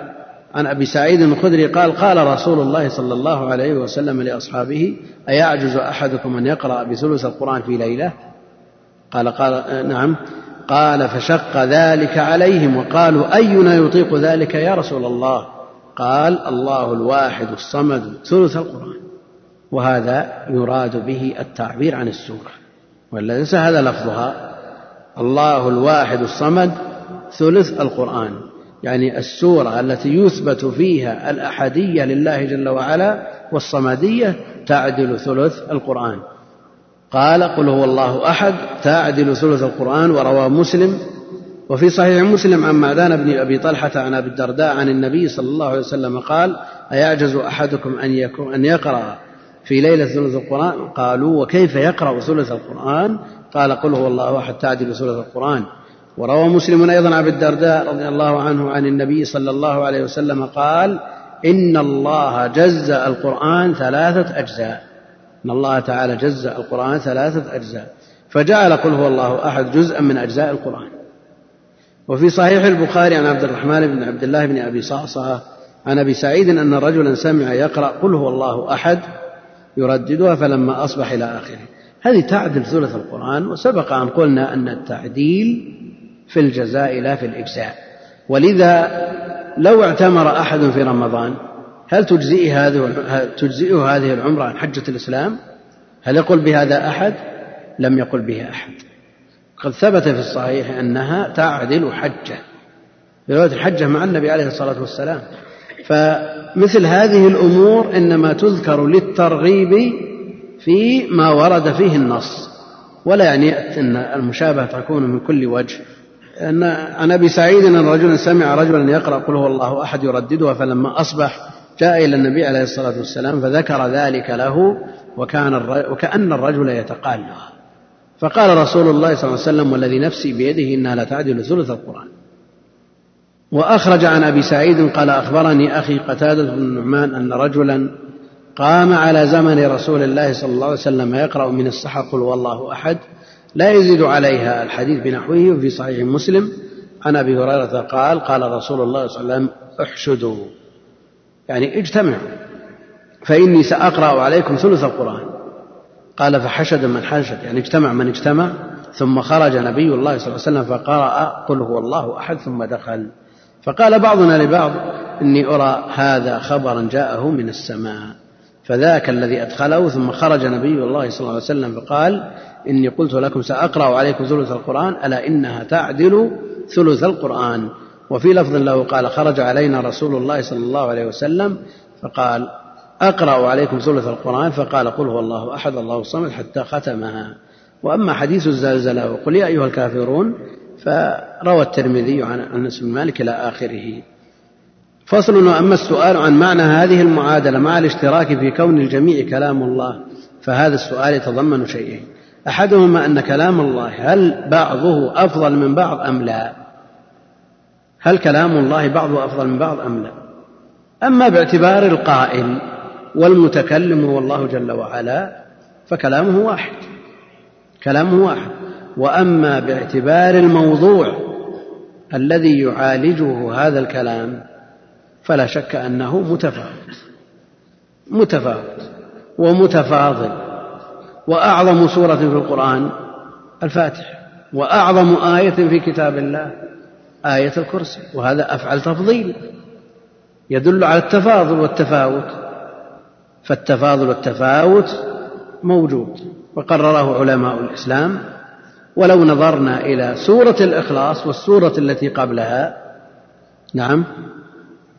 عن أبي سعيد الخدري قال قال رسول الله صلى الله عليه وسلم لأصحابه أيعجز أحدكم أن يقرأ بثلث القرآن في ليلة؟ قال قال نعم. قال فشق ذلك عليهم وقالوا أينا يطيق ذلك يا رسول الله؟ قال الله الواحد الصمد ثلث القرآن. وهذا يراد به التعبير عن السورة وليس هذا لفظها الله الواحد الصمد ثلث القرآن. يعني السورة التي يثبت فيها الأحدية لله جل وعلا والصمدية تعدل ثلث القرآن. قال قل هو الله أحد تعدل ثلث القرآن وروى مسلم. وفي صحيح مسلم عن معدان بن أبي طلحة عن أبي الدرداء عن النبي صلى الله عليه وسلم قال أيعجز أحدكم أن, يكون أن يقرأ في ليلة ثلث القرآن؟ قالوا وكيف يقرأ ثلث القرآن؟ قال قل هو الله أحد تعدل ثلث القرآن. وروى مسلم أيضا عن أبي الدرداء رضي الله عنه عن النبي صلى الله عليه وسلم قال إن الله جزأ القرآن ثلاثة أجزاء. إن الله تعالى جزأ القرآن ثلاثة أجزاء. فجعل قل هو الله أحد جزءا من أجزاء القرآن. وفي صحيح البخاري عن عبد الرحمن بن عبد الله بن أبي صعصعة عن أبي سعيد أن رجلا سمع يقرأ قل هو الله أحد يرددها فلما أصبح إلى آخره. هذه تعدل ثلث القرآن وسبق أن قلنا أن التعديل في الجزاء لا في الإجزاء. ولذا لو اعتمر أحد في رمضان هل تجزئه هذه تجزئه هذه العمرة عن حجة الإسلام؟ هل يقول بهذا أحد؟ لم يقل به أحد. قد ثبت في الصحيح أنها تعدل حجة. رواية الحجة مع النبي عليه الصلاة والسلام. فمثل هذه الأمور إنما تذكر للترغيب في ما ورد فيه النص. ولا يعني أن المشابهة تكون من كل وجه. أن عن أبي سعيد أن رجلا سمع رجلا يقرأ قل هو الله أحد يرددها فلما أصبح جاء إلى النبي عليه الصلاة والسلام فذكر ذلك له وكان وكأن الرجل يتقالها فقال رسول الله صلى الله عليه وسلم والذي نفسي بيده إنها لتعدل ثلث القرآن. وأخرج عن أبي سعيد قال أخبرني أخي قتادة بن النعمان أن رجلا قام على زمن رسول الله صلى الله عليه وسلم يقرأ من السحر قل والله أحد لا يزيد عليها الحديث بنحوه وفي صحيح مسلم. عن أبي هريرة قال قال رسول الله صلى الله عليه وسلم احشدوا. يعني اجتمعوا. فإني سأقرأ عليكم ثلث القرآن. قال فحشد من حشد. يعني اجتمع من اجتمع. ثم خرج نبي الله صلى الله عليه وسلم فقرأ قل هو الله أحد ثم دخل. فقال بعضنا لبعض إني أرى هذا خبرا جاءه من السماء. فذاك الذي أدخله ثم خرج نبي الله صلى الله عليه وسلم فقال إني قلت لكم سأقرأ عليكم ثلث القرآن ألا إنها تعدل ثلث القرآن. وفي لفظ له قال خرج علينا رسول الله صلى الله عليه وسلم فقال أقرأ عليكم ثلث القرآن فقال قل هو الله أحد الله الصمد حتى ختمها. وأما حديث الزلزلة وقل يا أيها الكافرون فروى الترمذي عن أنس بن مالك إلى آخره. فصل وأما السؤال عن معنى هذه المعادلة مع الاشتراك في كون الجميع كلام الله فهذا السؤال يتضمن شيئين. أحدهما أن كلام الله هل بعضه أفضل من بعض أم لا؟ هل كلام الله بعضه أفضل من بعض أم لا؟ أما باعتبار القائل والمتكلم هو الله جل وعلا فكلامه واحد كلامه واحد. وأما باعتبار الموضوع الذي يعالجه هذا الكلام فلا شك أنه متفاوت متفاوت ومتفاضل. وأعظم سورة في القرآن الفاتحة وأعظم آية في كتاب الله آية الكرسي. وهذا أفعل تفضيل. يدل على التفاضل والتفاوت. فالتفاضل والتفاوت موجود وقرره علماء الإسلام. ولو نظرنا إلى سورة الإخلاص والسورة التي قبلها نعم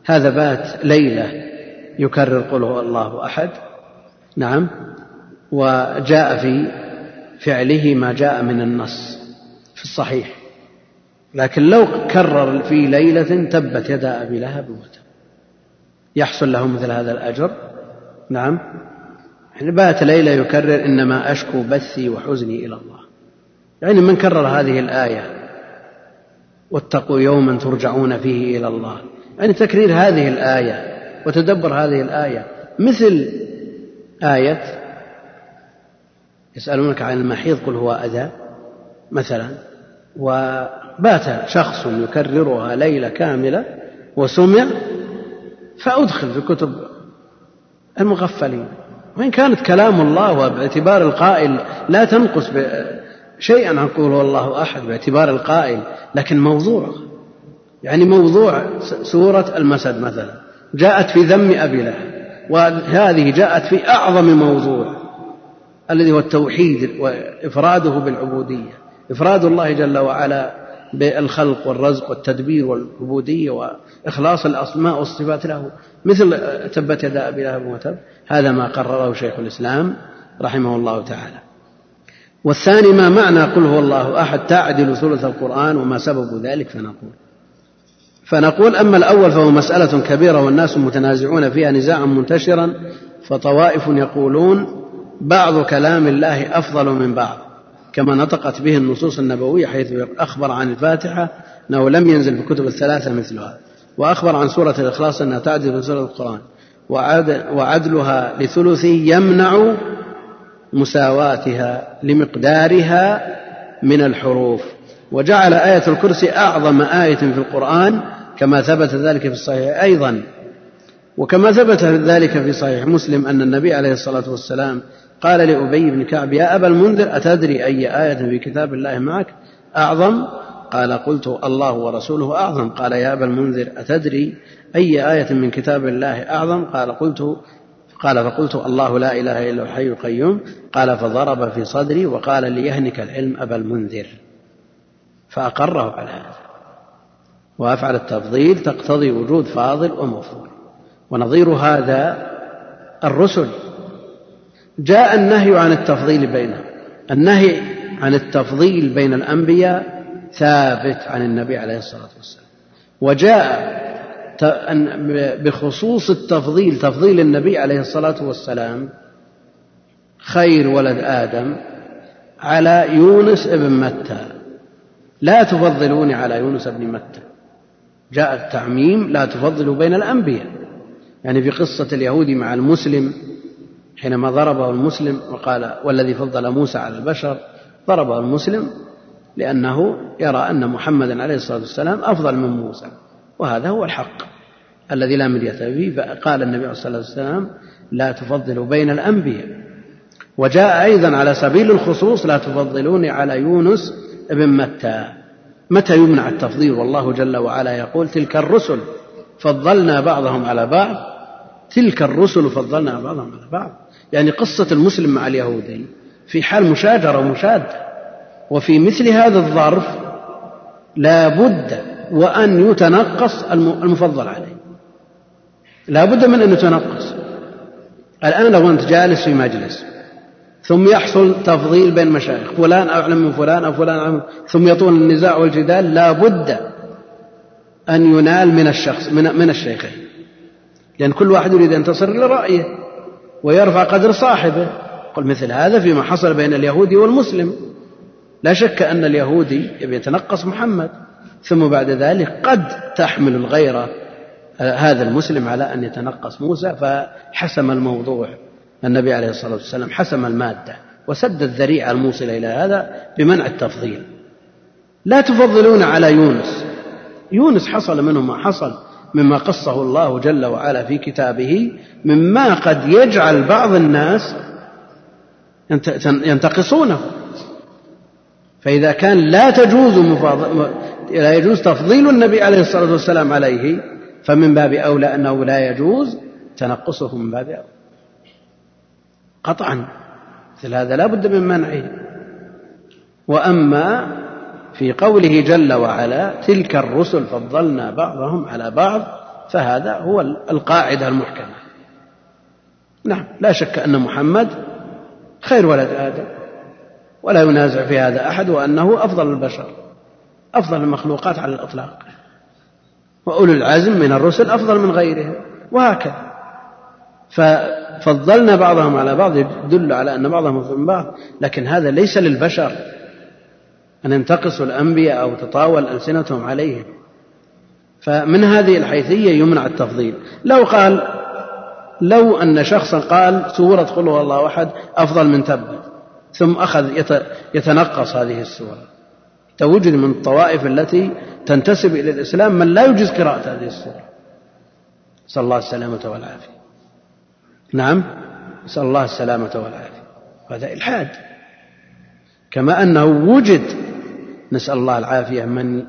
هذا بات ليلة يكرر قل هو الله أحد. نعم. وجاء في فعله ما جاء من النص في الصحيح. لكن لو كرر في ليلة تبت يدا أبي لهب وتب يحصل له مثل هذا الأجر. نعم. يعني بات ليلة يكرر إنما أشكو بثي وحزني إلى الله. يعني من كرر هذه الآية. واتقوا يوما ترجعون فيه إلى الله. يعني تكرير هذه الآية. وتدبر هذه الآية. مثل آية يسألونك عن المحيض قل هو أذى مثلا وبات شخص يكررها ليلة كاملة وسمع فأدخل في كتب المغفلين. وإن كانت كلام الله وباعتبار القائل لا تنقص شيئا عن قول الله أحد باعتبار القائل لكن موضوع يعني موضوع سورة المسد مثلا جاءت في ذم أبي لهب وهذه جاءت في أعظم موضوع. الذي هو التوحيد وإفراده بالعبودية. إفراد الله جل وعلا بالخلق والرزق والتدبير والعبودية وإخلاص الأسماء والصفات له. مثل تبت يدا أبي لهب وتب هذا ما قرره شيخ الإسلام رحمه الله تعالى. والثاني ما معنى قل هو الله أحد؟ تعدل ثلث القرآن وما سبب ذلك فنقول. فنقول أما الأول فهو مسألة كبيرة والناس متنازعون فيها نزاعا منتشرا فطوائف يقولون بعض كلام الله أفضل من بعض كما نطقت به النصوص النبوية حيث أخبر عن الفاتحة أنه لم ينزل في الكتب الثلاثة مثلها وأخبر عن سورة الإخلاص أنها تعدل سورة القرآن وعدلها لثلث يمنع مساواتها لمقدارها من الحروف. وجعل آية الكرسي أعظم آية في القرآن كما ثبت ذلك في الصحيح أيضا. وكما ثبت ذلك في صحيح مسلم أن النبي عليه الصلاة والسلام قال لأبي بن كعب يا أبا المنذر أتدري أي آية في كتاب الله معك؟ أعظم. قال قلت الله ورسوله أعظم. قال يا أبا المنذر أتدري أي آية من كتاب الله أعظم؟ قال قلت قال فقلت الله لا إله إلا الحي القيوم. قال فضرب في صدري وقال ليهنك العلم أبا المنذر. فأقره على هذا. وأفعل التفضيل تقتضي وجود فاضل ومفضول. ونظير هذا الرسل جاء النهي عن التفضيل بينهم. النهي عن التفضيل بين الأنبياء ثابت عن النبي عليه الصلاة والسلام. وجاء بخصوص التفضيل تفضيل النبي عليه الصلاة والسلام خير ولد آدم على يونس ابن متى. لا تفضلوني على يونس بن متى. جاء التعميم لا تفضلوا بين الأنبياء. يعني في قصة اليهودي مع المسلم حينما ضربه المسلم وقال والذي فضل موسى على البشر ضربه المسلم لأنه يرى أن محمدا عليه الصلاة والسلام أفضل من موسى وهذا هو الحق. الذي لا مرية فيه فقال النبي عليه الصلاة والسلام لا تفضلوا بين الأنبياء. وجاء أيضا على سبيل الخصوص لا تفضلوني على يونس ابن متى. متى يمنع التفضيل؟ والله جل وعلا يقول تلك الرسل فضلنا بعضهم على بعض تلك الرسل فضلنا بعضهم على بعض. يعني قصة المسلم مع اليهودي في حال مشاجرة ومشادة وفي مثل هذا الظرف لا بد وأن يتنقص المفضل عليه. لا بد من أن يتنقص. الآن لو أنت جالس في مجلس ثم يحصل تفضيل بين مشايخ فلان أعلم من فلان أو فلان أعلم ثم يطول النزاع والجدال لا بد أن ينال من الشخص من, من الشيخين. لأن كل واحد يريد أن تصل لرأيه ويرفع قدر صاحبه. قل مثل هذا فيما حصل بين اليهودي والمسلم. لا شك أن اليهودي يتنقص محمد ثم بعد ذلك قد تحمل الغيرة هذا المسلم على أن يتنقص موسى فحسم الموضوع. النبي عليه الصلاة والسلام حسم المادة وسد الذريعة الموصلة إلى هذا بمنع التفضيل. لا تفضلون على يونس. يونس حصل منه ما حصل. مما قصه الله جل وعلا في كتابه مما قد يجعل بعض الناس ينتقصونه. فإذا كان لا تجوز لا يجوز تفضيل النبي عليه الصلاة والسلام عليه فمن باب أولى أنه لا يجوز تنقصه من باب أولى. قطعا. مثل هذا لا بد من منعه. وأما في قوله جل وعلا تلك الرسل فضلنا بعضهم على بعض فهذا هو القاعدة المحكمة. نعم لا شك أن محمد خير ولد آدم ولا ينازع في هذا أحد وأنه أفضل البشر أفضل المخلوقات على الإطلاق. وأولو العزم من الرسل أفضل من غيرهم وهكذا. ففضلنا بعضهم على بعض يدل على أن بعضهم من بعض لكن هذا ليس للبشر. أن ينتقصوا الأنبياء أو تطاول ألسنتهم عليهم. فمن هذه الحيثية يمنع التفضيل. لو قال لو أن شخصا قال سورة قل هو الله أحد أفضل من تبت ثم أخذ يتنقص هذه السورة. توجد من الطوائف التي تنتسب إلى الإسلام من لا يجوز قراءة هذه السورة. نسأل الله السلامة والعافية. نعم نسأل الله السلامة والعافية. هذا إلحاد. كما أنه وجد نسأل الله العافية من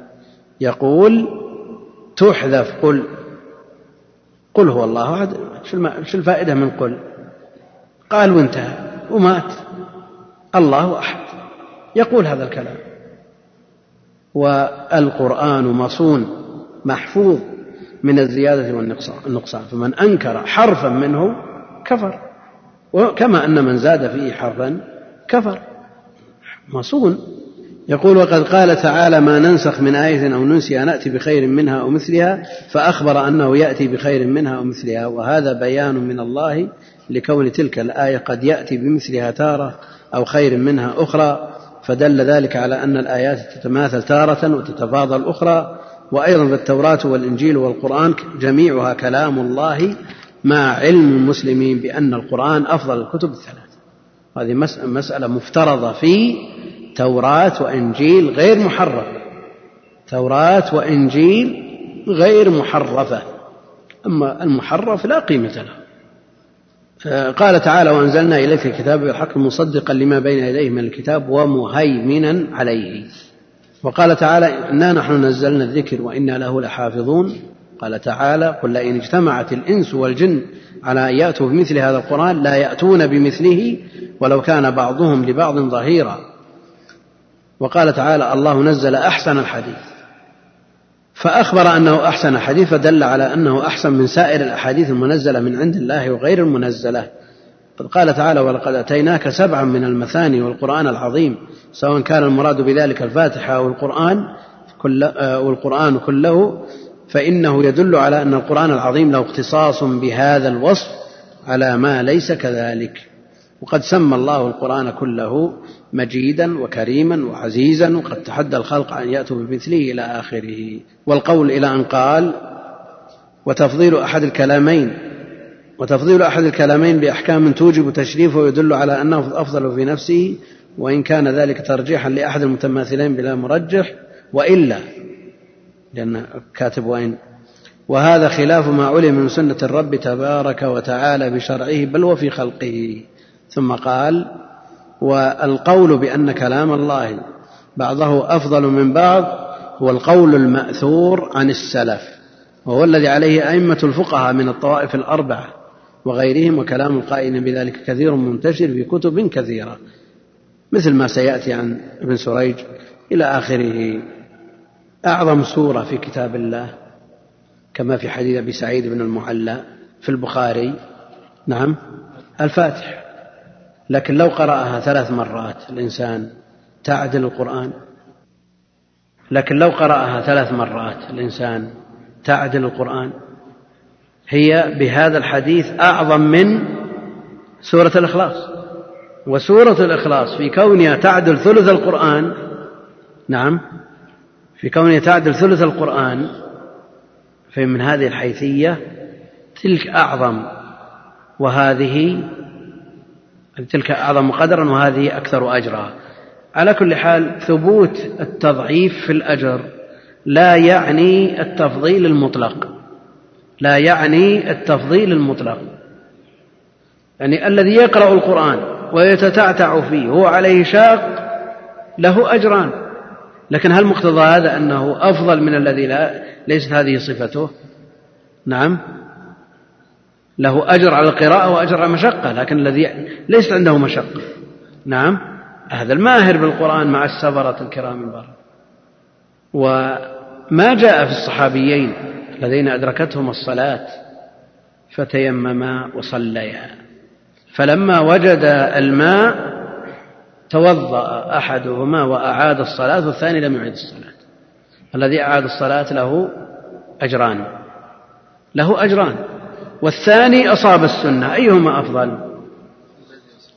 يقول تحذف قل قل هو الله أحد. شو الفائدة من قل؟ قال وانتهى ومات. الله أحد. يقول هذا الكلام. والقرآن مصون محفوظ من الزيادة والنقصان فمن أنكر حرفا منه كفر. وكما أن من زاد فيه حرفا كفر. مصون. يقول وقد قال تعالى ما ننسخ من آية أو ننسيها نأتي بخير منها أو مثلها فأخبر أنه يأتي بخير منها أو مثلها وهذا بيان من الله لكون تلك الآية قد يأتي بمثلها تارة أو خير منها أخرى فدل ذلك على أن الآيات تتماثل تارة وتتفاضل أخرى وأيضا في التوراة والإنجيل والقرآن جميعها كلام الله مع علم المسلمين بأن القرآن أفضل الكتب الثلاث هذه مسألة مفترضة في توراة وإنجيل غير محرفة. توراة وإنجيل غير محرفة. أما المحرف لا قيمة له. قال تعالى وأنزلنا إليك الكتاب بالحق مصدقا لما بين يديه من الكتاب ومهيمنا عليه. وقال تعالى إنا نحن نزلنا الذكر وإنا له لحافظون. قال تعالى قل لئن اجتمعت الإنس والجن على أن يأتوا بمثل هذا القرآن لا يأتون بمثله ولو كان بعضهم لبعض ظهيرا. وقال تعالى الله نزل أحسن الحديث. فأخبر أنه أحسن حديث فدل على أنه أحسن من سائر الأحاديث المنزلة من عند الله وغير المنزلة. قد قال تعالى ولقد أتيناك سبعا من المثاني والقرآن العظيم سواء كان المراد بذلك الفاتحة أو القرآن كل والقرآن كله فإنه يدل على أن القرآن العظيم له اختصاص بهذا الوصف على ما ليس كذلك. وقد سمى الله القرآن كله مجيدا وكريما وعزيزا وقد تحدى الخلق أن يأتوا بمثله إلى آخره. والقول إلى أن قال وتفضيل أحد الكلامين وتفضيل أحد الكلامين بأحكام توجب تشريفه ويدل على أنه أفضل في نفسه وإن كان ذلك ترجيحا لأحد المتماثلين بلا مرجح وإلا لأن كاتب وإن. وهذا خلاف ما علم من سنة الرب تبارك وتعالى بشرعه بل وفي خلقه. ثم قال والقول بأن كلام الله بعضه أفضل من بعض هو القول المأثور عن السلف وهو الذي عليه أئمة الفقهاء من الطوائف الأربعة وغيرهم وكلام القائل بذلك كثير منتشر في كتب كثيرة مثل ما سيأتي عن ابن سريج إلى آخره. أعظم سورة في كتاب الله كما في حديث أبي سعيد بن المعلى في البخاري نعم الفاتح. لكن لو قرأها ثلاث مرات الإنسان تعدل القرآن. لكن لو قرأها ثلاث مرات الإنسان تعدل القرآن. هي بهذا الحديث أعظم من سورة الإخلاص. وسورة الإخلاص في كونها تعدل ثلث القرآن نعم في كونها تعدل ثلث القرآن فمن هذه الحيثية تلك أعظم. وهذه تلك أعظم قدرا وهذه أكثر أجرا. على كل حال ثبوت التضعيف في الأجر لا يعني التفضيل المطلق. لا يعني التفضيل المطلق. يعني الذي يقرأ القرآن ويتتعتع فيه هو عليه شاق له أجران. لكن هل مقتضى هذا أنه أفضل من الذي لا ليست هذه صفته؟ نعم. له أجر على القراءة وأجر على المشقة لكن الذي ليست عنده مشقة. نعم؟ هذا الماهر بالقرآن مع السفرة الكرام البر وما جاء في الصحابيين الذين أدركتهم الصلاة فتيمما وصليا. فلما وجد الماء توضأ أحدهما وأعاد الصلاة والثاني لم يعيد الصلاة. الذي أعاد الصلاة له أجران. له أجران. والثاني أصاب السنة. أيهما أفضل؟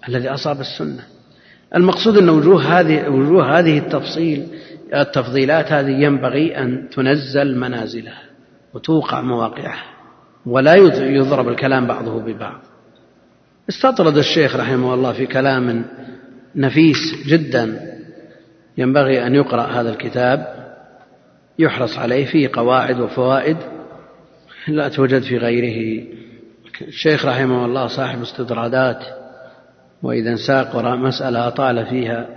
الذي أصاب السنة. المقصود أن وجوه هذه وجوه هذه التفصيل التفضيلات هذه ينبغي أن تنزل منازلها وتوقع مواقعها ولا يضرب الكلام بعضه ببعض. استطرد الشيخ رحمه الله في كلام نفيس جدا. ينبغي أن يقرأ هذا الكتاب يحرص عليه فيه قواعد وفوائد لا توجد في غيره. الشيخ رحمه الله صاحب استطرادات وإذا وراء مسألة أطال فيها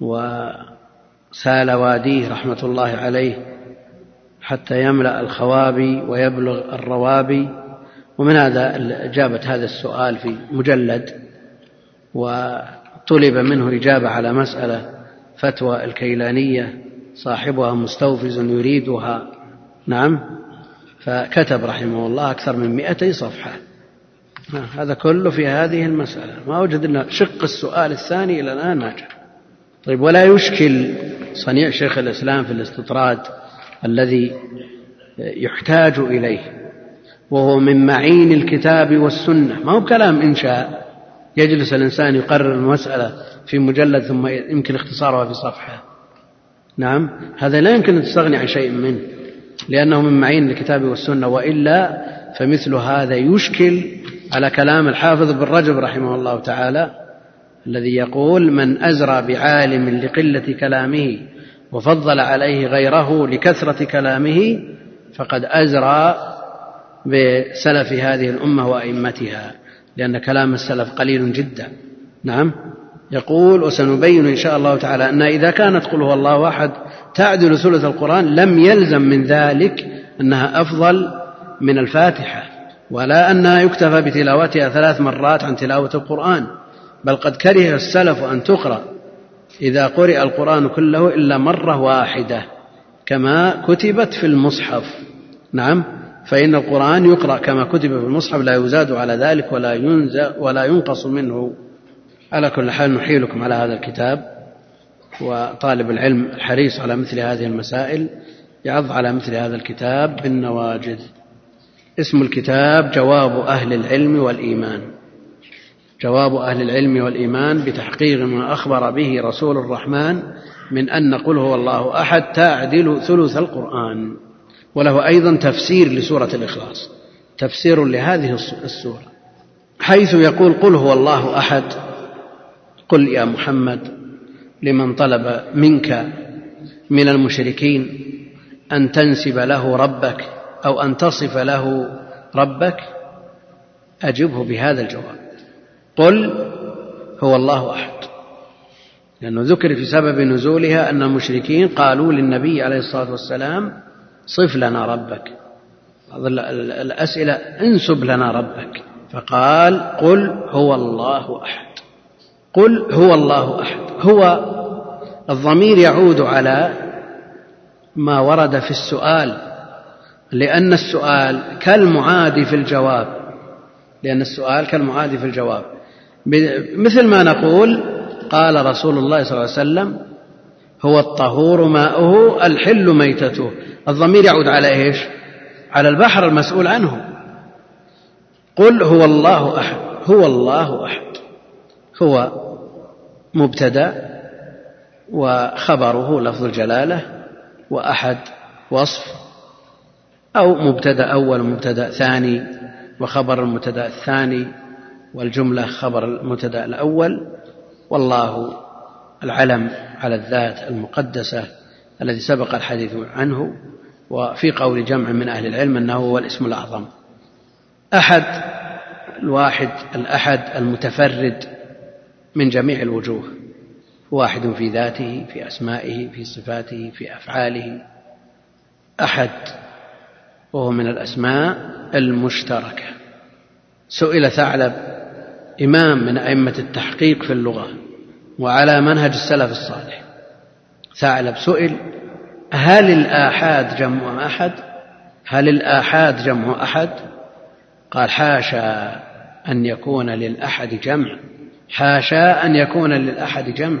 وسال واديه رحمة الله عليه حتى يملأ الخوابي ويبلغ الروابي. ومن هذا إجابة هذا السؤال في مجلد وطلب منه الإجابة على مسألة فتوى الكيلانية صاحبها مستوفز يريدها. نعم. فكتب رحمه الله أكثر من مئتي صفحة. هذا كله في هذه المسألة. ما وجد إلا شق السؤال الثاني إلى الآن ما جاء طيب ولا يشكل صنيع شيخ الإسلام في الاستطراد الذي يحتاج إليه وهو من معين الكتاب والسنة. ما هو كلام إنشاء يجلس الإنسان يقرر المسألة في مجلد ثم يمكن اختصارها في صفحة. نعم هذا لا يمكن أن تستغني عن شيء منه. لأنه من معين الكتاب والسنة وإلا فمثل هذا يشكل على كلام الحافظ بن رجب رحمه الله تعالى الذي يقول من أزرى بعالم لقلة كلامه وفضل عليه غيره لكثرة كلامه فقد أزرى بسلف هذه الأمة وأئمتها لأن كلام السلف قليل جدا. نعم. يقول وسنبين إن شاء الله تعالى أن إذا كانت قل هو الله أحد تعدل ثلث القرآن لم يلزم من ذلك أنها أفضل من الفاتحة ولا أنها يكتفى بتلاوتها ثلاث مرات عن تلاوة القرآن بل قد كره السلف أن تقرأ إذا قرئ القرآن كله إلا مرة واحدة كما كتبت في المصحف. نعم فإن القرآن يقرأ كما كتب في المصحف لا يزاد على ذلك ولا ينقص منه. على كل حال نحيلكم على هذا الكتاب. وطالب العلم الحريص على مثل هذه المسائل يعض على مثل هذا الكتاب بالنواجذ. اسم الكتاب جواب أهل العلم والإيمان. جواب أهل العلم والإيمان بتحقيق ما أخبر به رسول الرحمن من أن قل هو الله أحد تعدل ثلث القرآن. وله أيضا تفسير لسورة الإخلاص. تفسير لهذه السورة. حيث يقول قل هو الله أحد قل يا محمد لمن طلب منك من المشركين أن تنسب له ربك أو أن تصف له ربك؟ أجبه بهذا الجواب. قل هو الله أحد. لأنه ذكر في سبب نزولها أن المشركين قالوا للنبي عليه الصلاة والسلام صف لنا ربك. بعض الأسئلة انسب لنا ربك. فقال قل هو الله أحد. قل هو الله أحد. هو الضمير يعود على ما ورد في السؤال لأن السؤال كالمعاد في الجواب لأن السؤال كالمعاد في الجواب. مثل ما نقول قال رسول الله صلى الله عليه وسلم هو الطهور ماؤه الحل ميتته. الضمير يعود على إيش؟ على البحر المسؤول عنه. قل هو الله أحد. هو الله أحد. هو مبتدأ وخبره لفظ الجلالة وأحد وصف أو مبتدأ أول ومبتدأ ثاني وخبر المبتدأ الثاني والجملة خبر المبتدأ الأول والله العلم على الذات المقدسة الذي سبق الحديث عنه وفي قول جمع من أهل العلم أنه هو الاسم الأعظم أحد الواحد الأحد المتفرد من جميع الوجوه واحد في ذاته في أسمائه في صفاته في أفعاله. أحد وهو من الأسماء المشتركة. سئل ثعلب إمام من أئمة التحقيق في اللغة وعلى منهج السلف الصالح. ثعلب سئل هل الآحاد جمع أحد؟ هل الآحاد جمع أحد؟ قال حاشا أن يكون للأحد جمع. حاشا أن يكون للأحد جمع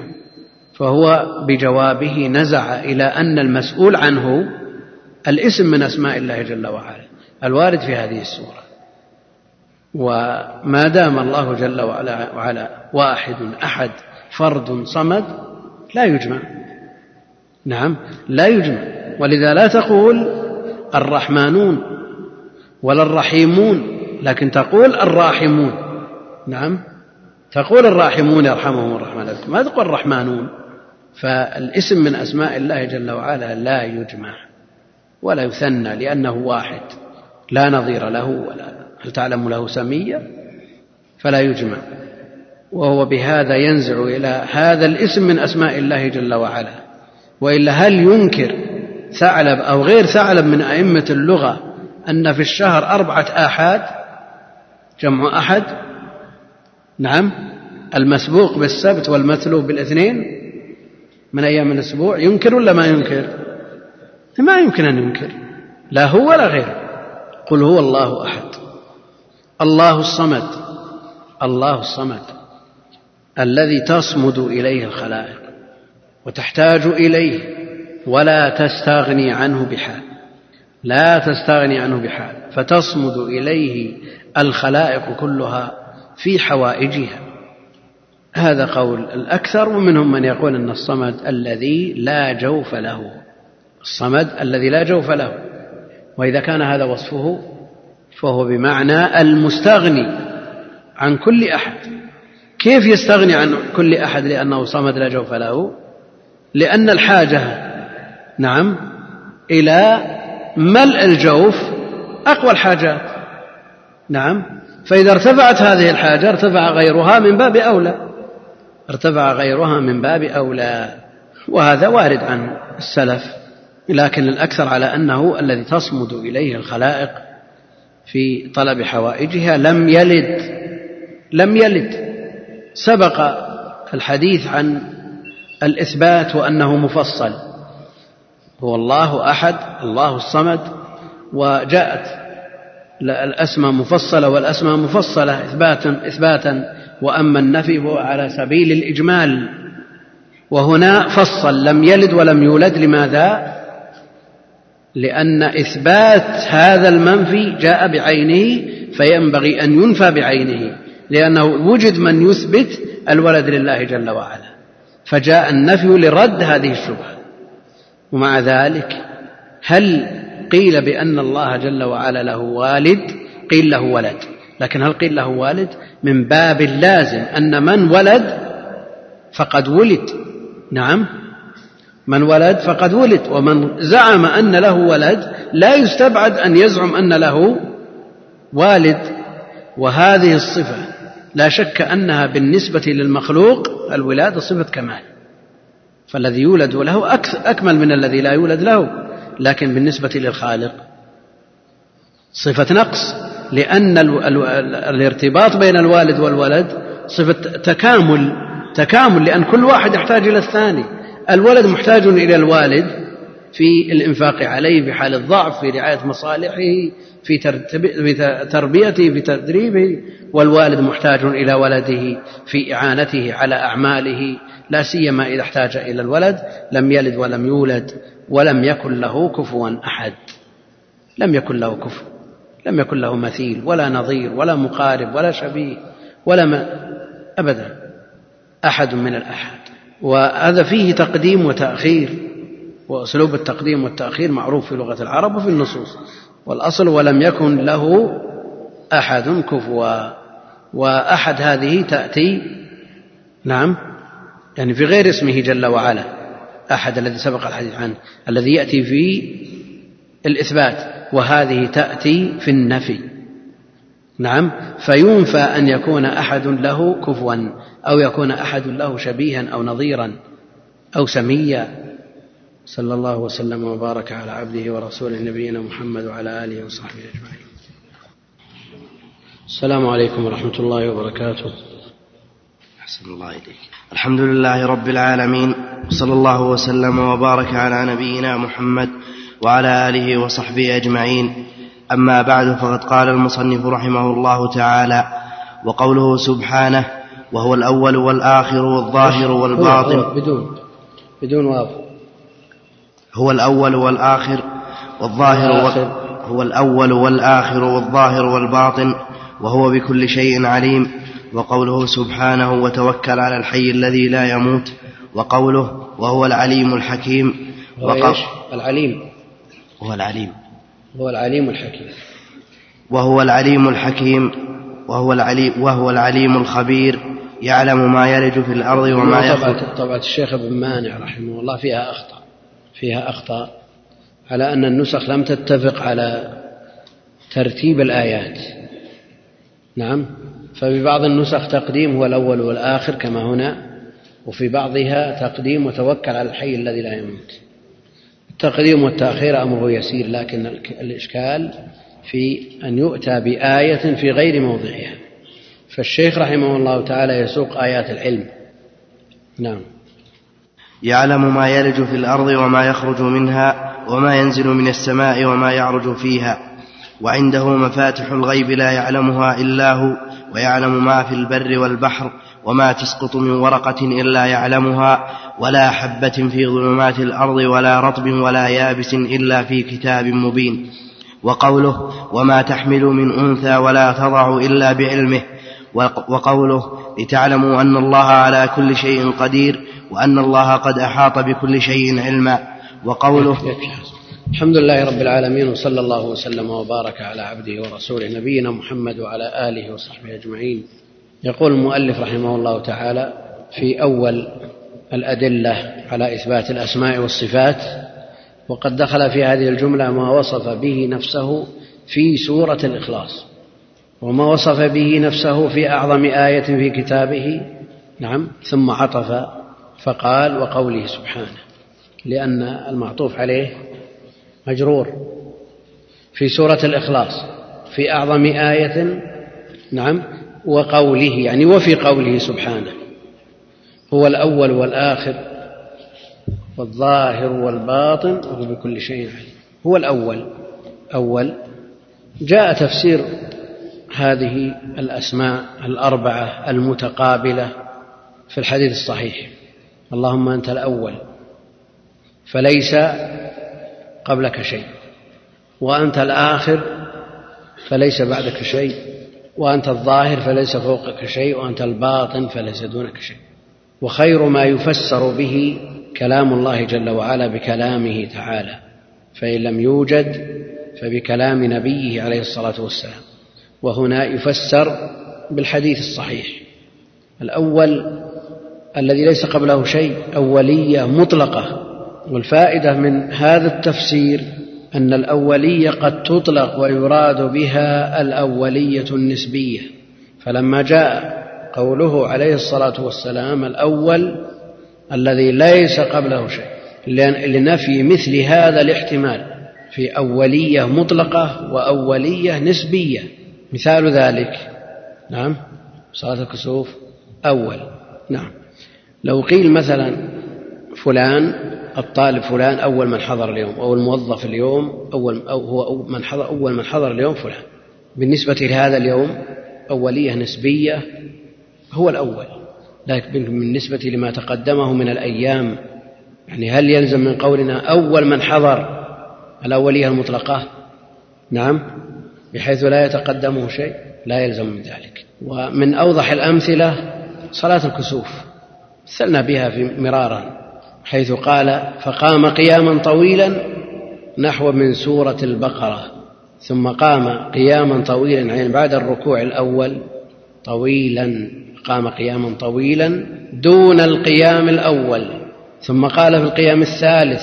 فهو بجوابه نزع إلى أن المسؤول عنه الاسم من أسماء الله جل وعلا الوارد في هذه السورة. وما دام الله جل وعلا, وعلا واحد أحد فرد صمد لا يجمع. نعم لا يجمع. ولذا لا تقول الرحمانون ولا الرحيمون لكن تقول الراحمون. نعم تقول الراحمون يرحمهم الرحمن. ما تقول الرحمانون فالاسم من أسماء الله جل وعلا لا يجمع ولا يثنى لأنه واحد. لا نظير له ولا هل تعلم له سمية؟ فلا يجمع. وهو بهذا ينزع إلى هذا الاسم من أسماء الله جل وعلا. وإلا هل ينكر ثعلب أو غير ثعلب من أئمة اللغة أن في الشهر أربعة آحاد؟ جمع أحد؟ نعم. المسبوق بالسبت والمتلو بالاثنين من أيام الأسبوع ينكر ولا ما ينكر؟ ما يمكن أن ينكر. لا هو ولا غيره. قل هو الله أحد. الله الصمد. الله الصمد. الذي تصمد إليه الخلائق وتحتاج إليه ولا تستغني عنه بحال. لا تستغني عنه بحال. فتصمد إليه الخلائق كلها في حوائجها. هذا قول الأكثر ومنهم من يقول أن الصمد الذي لا جوف له. الصمد الذي لا جوف له. وإذا كان هذا وصفه فهو بمعنى المستغني عن كل أحد. كيف يستغني عن كل أحد لأنه صمد لا جوف له؟ لأن الحاجة نعم إلى ملء الجوف أقوى الحاجات. نعم. فإذا ارتفعت هذه الحاجة ارتفع غيرها من باب أولى. ارتفع غيرها من باب أولى. وهذا وارد عن السلف لكن الأكثر على أنه الذي تصمد إليه الخلائق في طلب حوائجها لم يلد لم يلد. سبق الحديث عن الإثبات وأنه مفصل. هو الله أحد الله الصمد وجاءت الأسماء مفصلة والأسماء مفصلة إثباتا إثباتا. وأما النفي هو على سبيل الإجمال. وهنا فصل لم يلد ولم يولد لماذا؟ لأن إثبات هذا المنفي جاء بعينه فينبغي أن ينفى بعينه لأنه وجد من يثبت الولد لله جل وعلا. فجاء النفي لرد هذه الشبهة. ومع ذلك هل قيل بأن الله جل وعلا له والد قيل له ولد. لكن هل قيل له والد؟ من باب اللازم أن من ولد فقد ولد. نعم. من ولد فقد ولد. ومن زعم أن له ولد لا يستبعد أن يزعم أن له والد. وهذه الصفة لا شك أنها بالنسبة للمخلوق الولادة صفة كمال. فالذي يولد له أكمل من الذي لا يولد له. لكن بالنسبة للخالق. صفة نقص لأن الارتباط بين الوالد والولد صفة تكامل تكامل لأن كل واحد يحتاج إلى الثاني. الولد محتاج إلى الوالد في الإنفاق عليه في حال الضعف في رعاية مصالحه في تربيته في تدريبه. والوالد محتاج إلى ولده في إعانته على أعماله لا سيما إذا احتاج إلى الولد لم يلد ولم يولد. ولم يكن له كفوا أحد. لم يكن له كفو. لم يكن له مثيل ولا نظير ولا مقارب ولا شبيه ولا ما أبدا. أحد من الأحد. وهذا فيه تقديم وتأخير وأسلوب التقديم والتأخير معروف في لغة العرب وفي النصوص. والأصل ولم يكن له أحد كفوا. وأحد هذه تأتي نعم يعني في غير اسمه جل وعلا. أحد الذي سبق الحديث عنه الذي يأتي في الإثبات وهذه تأتي في النفي. نعم؟ فينفى أن يكون أحد له كفوا أو يكون أحد له شبيها أو نظيرا أو سميا. صلى الله وسلم وبارك على عبده ورسوله نبينا محمد وعلى آله وصحبه أجمعين. السلام عليكم ورحمة الله وبركاته. أحسن الله إليك. الحمد لله رب العالمين وصلى الله وسلم وبارك على نبينا محمد وعلى آله وصحبه أجمعين. أما بعد فقد قال المصنف رحمه الله تعالى وقوله سبحانه وهو الأول والآخر والظاهر والباطن. بدون بدون واو. هو الأول والآخر والظاهر هو الأول والآخر والظاهر والباطن وهو بكل شيء عليم. وقوله سبحانه وتوكل على الحي الذي لا يموت وقوله وهو العليم الحكيم وقو... العليم. هو العليم. هو العليم الحكيم. وهو العليم الحكيم وهو العليم وهو العليم الخبير يعلم ما يلج في الأرض وما يخرج. طبعة الشيخ ابن مانع رحمه الله فيها أخطاء فيها أخطاء على أن النسخ لم تتفق على ترتيب الآيات. نعم؟ ففي بعض النسخ تقديم هو الأول والآخر كما هنا وفي بعضها تقديم وتوكل على الحي الذي لا يموت. التقديم والتأخير أمره يسير لكن الإشكال في أن يؤتى بآية في غير موضعها. فالشيخ رحمه الله تعالى يسوق آيات العلم. نعم. يعلم ما يلج في الأرض وما يخرج منها وما ينزل من السماء وما يعرج فيها. وعنده مفاتح الغيب لا يعلمها إلا هو ويعلم ما في البر والبحر وما تسقط من ورقة إلا يعلمها ولا حبة في ظلمات الأرض ولا رطب ولا يابس إلا في كتاب مبين. وقوله وما تحمل من أنثى ولا تضع إلا بعلمه وقوله لتعلموا أن الله على كل شيء قدير وأن الله قد أحاط بكل شيء علما. وقوله الحمد لله رب العالمين وصلى الله وسلم وبارك على عبده ورسوله نبينا محمد وعلى آله وصحبه أجمعين. يقول المؤلف رحمه الله تعالى في أول الأدلة على إثبات الأسماء والصفات وقد دخل في هذه الجملة ما وصف به نفسه في سورة الإخلاص وما وصف به نفسه في أعظم آية في كتابه نعم ثم عطف فقال وقوله سبحانه لأن المعطوف عليه مجرور في سورة الإخلاص في أعظم آية نعم وقوله يعني وفي قوله سبحانه هو الأول والآخر والظاهر والباطن وهو بكل شيء عليم. هو الأول أول. جاء تفسير هذه الأسماء الأربعة المتقابلة في الحديث الصحيح. اللهم أنت الأول فليس قبلك شيء. وأنت الآخر فليس بعدك شيء. وأنت الظاهر فليس فوقك شيء. وأنت الباطن فليس دونك شيء. وخير ما يفسر به كلام الله جل وعلا بكلامه تعالى. فإن لم يوجد فبكلام نبيه عليه الصلاة والسلام. وهنا يفسر بالحديث الصحيح. الأول الذي ليس قبله شيء أولية مطلقة. والفائدة من هذا التفسير أن الأولية قد تطلق ويراد بها الأولية النسبية. فلما جاء قوله عليه الصلاة والسلام الأول الذي ليس قبله شيء لنفي مثل هذا الاحتمال في أولية مطلقة وأولية نسبية. مثال ذلك نعم صلاة الكسوف أول نعم. لو قيل مثلا فلان الطالب فلان أول من حضر اليوم أو الموظف اليوم أول أو هو من حضر أول من حضر اليوم فلان. بالنسبة لهذا اليوم أولية نسبية هو الأول لكن بالنسبة لما تقدمه من الأيام يعني هل يلزم من قولنا أول من حضر الأولية المطلقة؟ نعم بحيث لا يتقدمه شيء لا يلزم من ذلك. ومن أوضح الأمثلة صلاة الكسوف. مثلنا بها في مرارا. حيث قال فقام قياما طويلا نحو من سورة البقرة ثم قام قياما طويلا يعني بعد الركوع الأول طويلا قام قياما طويلا دون القيام الأول ثم قال في القيام الثالث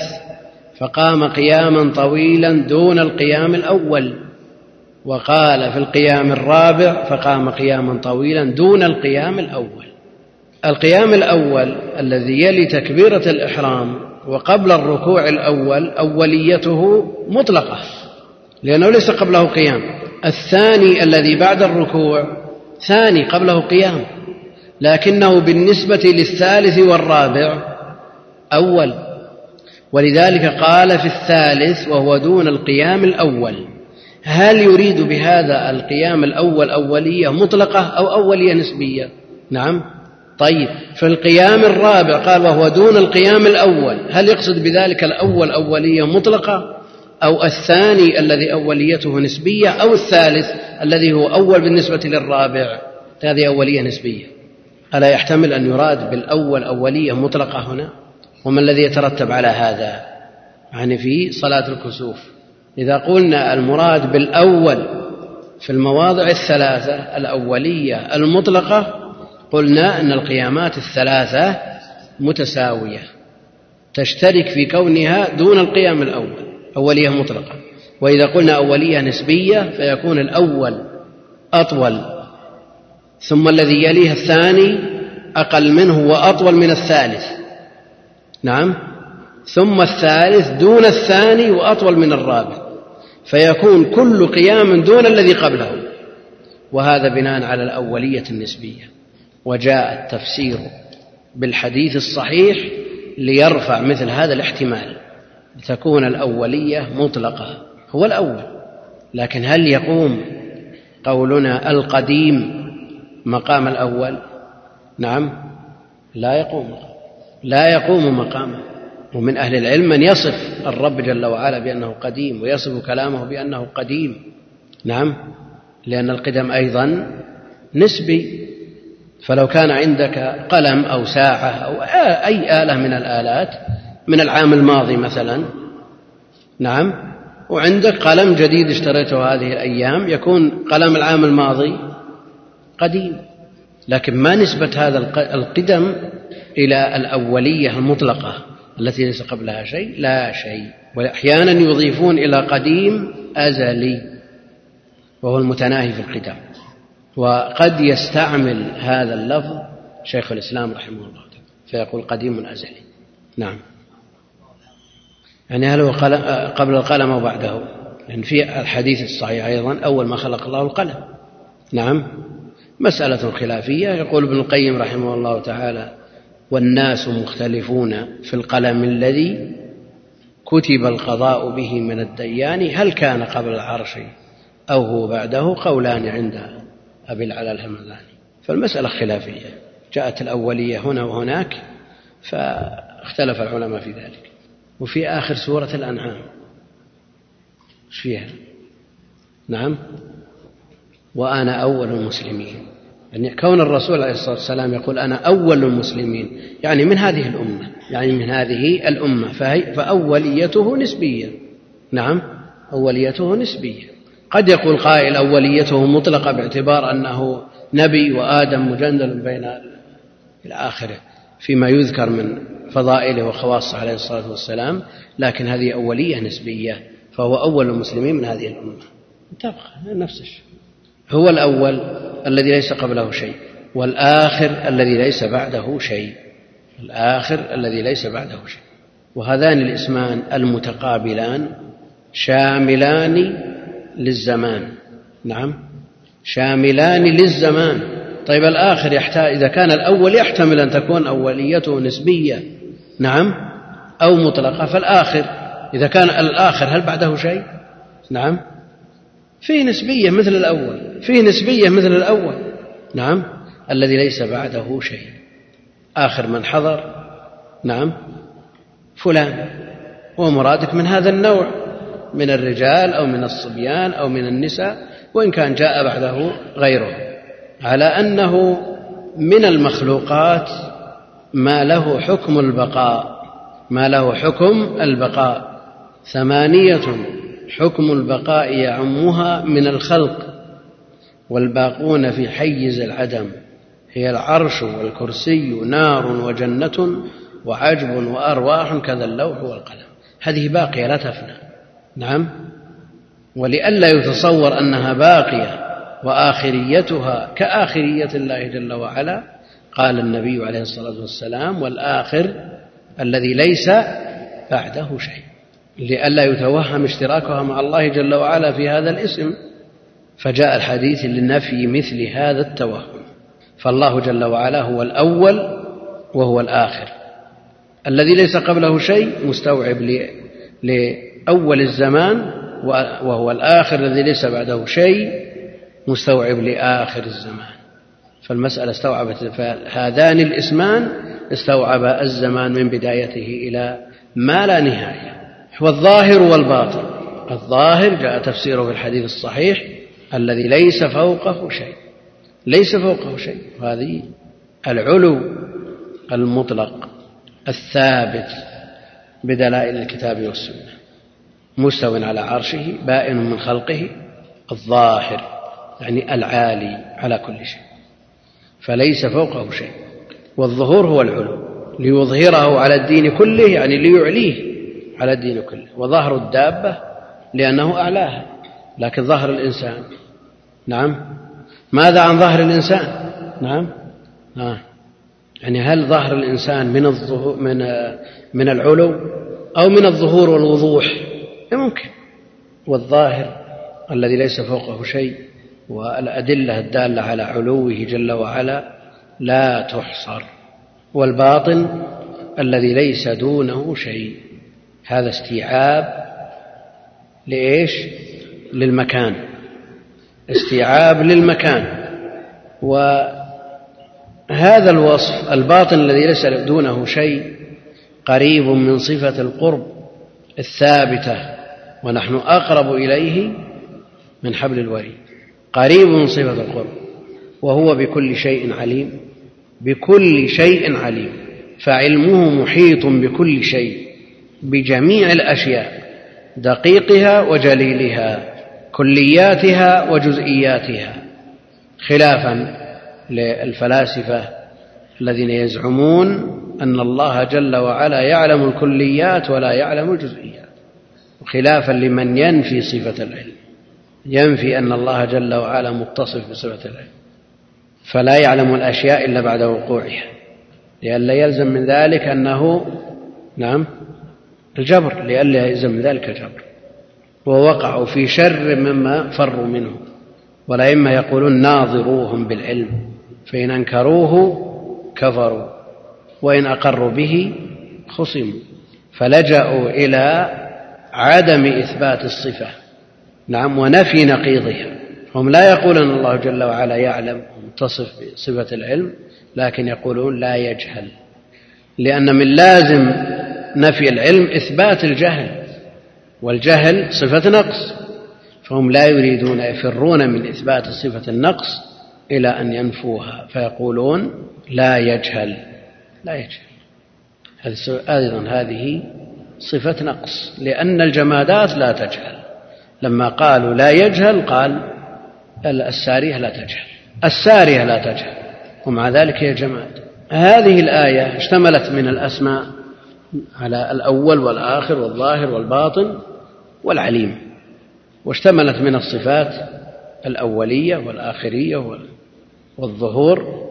فقام قياما طويلا دون القيام الأول وقال في القيام الرابع فقام قياما طويلا دون القيام الأول. القيام الأول الذي يلي تكبيرة الإحرام وقبل الركوع الأول أوليته مطلقة لأنه ليس قبله قيام. الثاني الذي بعد الركوع ثاني قبله قيام لكنه بالنسبة للثالث والرابع أول. ولذلك قال في الثالث وهو دون القيام الأول هل يريد بهذا القيام الأول أولية مطلقة أو أولية نسبية؟ نعم. طيب في القيام الرابع قال وهو دون القيام الأول هل يقصد بذلك الأول أولية مطلقة أو الثاني الذي أوليته نسبية أو الثالث الذي هو أول بالنسبة للرابع؟ هذه أولية نسبية. ألا يحتمل أن يراد بالأول أولية مطلقة هنا؟ وما الذي يترتب على هذا؟ يعني في صلاة الكسوف. إذا قلنا المراد بالأول في المواضع الثلاثة الأولية المطلقة قلنا أن القيامات الثلاثة متساوية تشترك في كونها دون القيام الأول أولية مطلقة. وإذا قلنا أولية نسبية فيكون الأول أطول ثم الذي يليه الثاني أقل منه وأطول من الثالث. نعم؟ ثم الثالث دون الثاني وأطول من الرابع. فيكون كل قيام دون الذي قبله. وهذا بناء على الأولية النسبية. وجاء التفسير بالحديث الصحيح ليرفع مثل هذا الاحتمال لتكون الأولية مطلقة هو الأول لكن هل يقوم قولنا القديم مقام الأول؟ نعم لا يقوم لا يقوم مقامه ومن أهل العلم من يصف الرب جل وعلا بأنه قديم ويصف كلامه بأنه قديم نعم لأن القدم أيضا نسبي فلو كان عندك قلم أو ساعة أو أي آلة من الآلات من العام الماضي مثلا نعم وعندك قلم جديد اشتريته هذه الأيام يكون قلم العام الماضي قديم. لكن ما نسبة هذا القدم إلى الأولية المطلقة التي ليس قبلها شيء؟ لا شيء. وأحيانا يضيفون إلى قديم أزلي وهو المتناهي في القدم. وقد يستعمل هذا اللفظ شيخ الإسلام رحمه الله فيقول قديم أزلي. نعم. يعني هل هو قبل القلم أو بعده؟ يعني في الحديث الصحيح أيضا أول ما خلق الله القلم. نعم. مسألة خلافية. يقول ابن القيم رحمه الله تعالى والناس مختلفون في القلم الذي كتب القضاء به من الديان هل كان قبل العرش أو هو بعده؟ قولان عند أبي العلا الهمداني فالمسألة خلافية. جاءت الأولية هنا وهناك فاختلف العلماء في ذلك. وفي آخر سورة الأنعام. إيش فيها؟ نعم. وأنا أول المسلمين. يعني كون الرسول عليه الصلاة والسلام يقول أنا أول المسلمين يعني من هذه الأمة يعني من هذه الأمة فهي فأوليته نسبية نعم أوليته نسبية قد يقول قائل أوليته مطلقة باعتبار أنه نبي وآدم مجندل بين إلى آخره فيما يذكر من فضائله وخواصه عليه الصلاة والسلام لكن هذه أولية نسبية فهو أول المسلمين من هذه الأمة. تبقى نفس الشيء. هو الأول الذي ليس قبله شيء والآخر الذي ليس بعده شيء. الآخر الذي ليس بعده شيء. وهذان الاسمان المتقابلان شاملان للزمان. نعم. شاملان للزمان. طيب الآخر يحتاج إذا كان الأول يحتمل أن تكون أوليته نسبية. نعم. أو مطلقة. فالآخر إذا كان الآخر هل بعده شيء؟ نعم. فيه نسبية مثل الأول. فيه نسبية مثل الأول. نعم. الذي ليس بعده شيء. آخر من حضر. نعم. فلان. هو مرادك من هذا النوع. من الرجال أو من الصبيان أو من النساء وإن كان جاء بعده غيره. على أنه من المخلوقات ما له حكم البقاء. ما له حكم البقاء. ثمانية حكم البقاء يعمها من الخلق. والباقون في حيز العدم. هي العرش والكرسي نار وجنة وعجب وأرواح كذا اللوح والقلم. هذه باقية لا تفنى. نعم. ولئلا يتصور أنها باقية وآخريتها كآخرية الله جل وعلا قال النبي عليه الصلاة والسلام والآخر الذي ليس بعده شيء. لئلا يتوهم اشتراكها مع الله جل وعلا في هذا الاسم فجاء الحديث لنفي مثل هذا التوهم. فالله جل وعلا هو الأول وهو الآخر. الذي ليس قبله شيء مستوعب لأول الزمان وهو الآخر الذي ليس بعده شيء مستوعب لآخر الزمان. فالمسألة استوعبت فهذان الاسمان استوعب الزمان من بدايته إلى ما لا نهاية. والظاهر والباطن. الظاهر جاء تفسيره في الحديث الصحيح الذي ليس فوقه شيء. ليس فوقه شيء. هذه العلو المطلق الثابت بدلائل الكتاب والسنة. مستو على عرشه بائن من خلقه الظاهر يعني العالي على كل شيء. فليس فوقه شيء. والظهور هو العلو ليظهره على الدين كله يعني ليعليه على الدين كله. وظهر الدابة لأنه أعلاها لكن ظهر الإنسان. نعم. ماذا عن ظهر الإنسان؟ نعم. آه. يعني هل ظهر الإنسان من الظهور من من العلو أو من الظهور والوضوح؟ ممكن والظاهر الذي ليس فوقه شيء والأدلة الدالة على علوه جل وعلا لا تحصر. والباطن الذي ليس دونه شيء. هذا استيعاب لإيش؟ للمكان. استيعاب للمكان. وهذا الوصف الباطن الذي ليس دونه شيء قريب من صفة القرب الثابتة. ونحن أقرب إليه من حبل الوريد. قريب من صفة القرب وهو بكل شيء عليم بكل شيء عليم فعلمه محيط بكل شيء بجميع الأشياء دقيقها وجليلها كلياتها وجزئياتها. خلافا للفلاسفة الذين يزعمون أن الله جل وعلا يعلم الكليات ولا يعلم الجزئيات. وخلافا لمن ينفي صفة العلم. ينفي أن الله جل وعلا متصف بصفة العلم. فلا يعلم الأشياء إلا بعد وقوعها. لئلا يلزم من ذلك أنه نعم الجبر. لئلا يلزم من ذلك الجبر. ووقعوا في شر مما فروا منه. والأئمة يقولون ناظروهم بالعلم. فإن أنكروه كفروا. وإن أقروا به خصموا. فلجأوا إلى عدم إثبات الصفة. نعم ونفي نقيضها. هم لا يقولون الله جل وعلا يعلم متصف بصفة العلم لكن يقولون لا يجهل. لأن من لازم نفي العلم إثبات الجهل والجهل صفة نقص. فهم لا يريدون يفرون من إثبات صفة النقص إلى أن ينفوها فيقولون لا يجهل. لا يجهل. أيضا هذه صفة نقص لأن الجمادات لا تجهل. لما قالوا لا يجهل قال السارية لا تجهل. السارية لا تجهل ومع ذلك هي جماد. هذه الآية اشتملت من الأسماء على الأول والآخر والظاهر والباطن والعليم واشتملت من الصفات الأولية والآخرية والظهور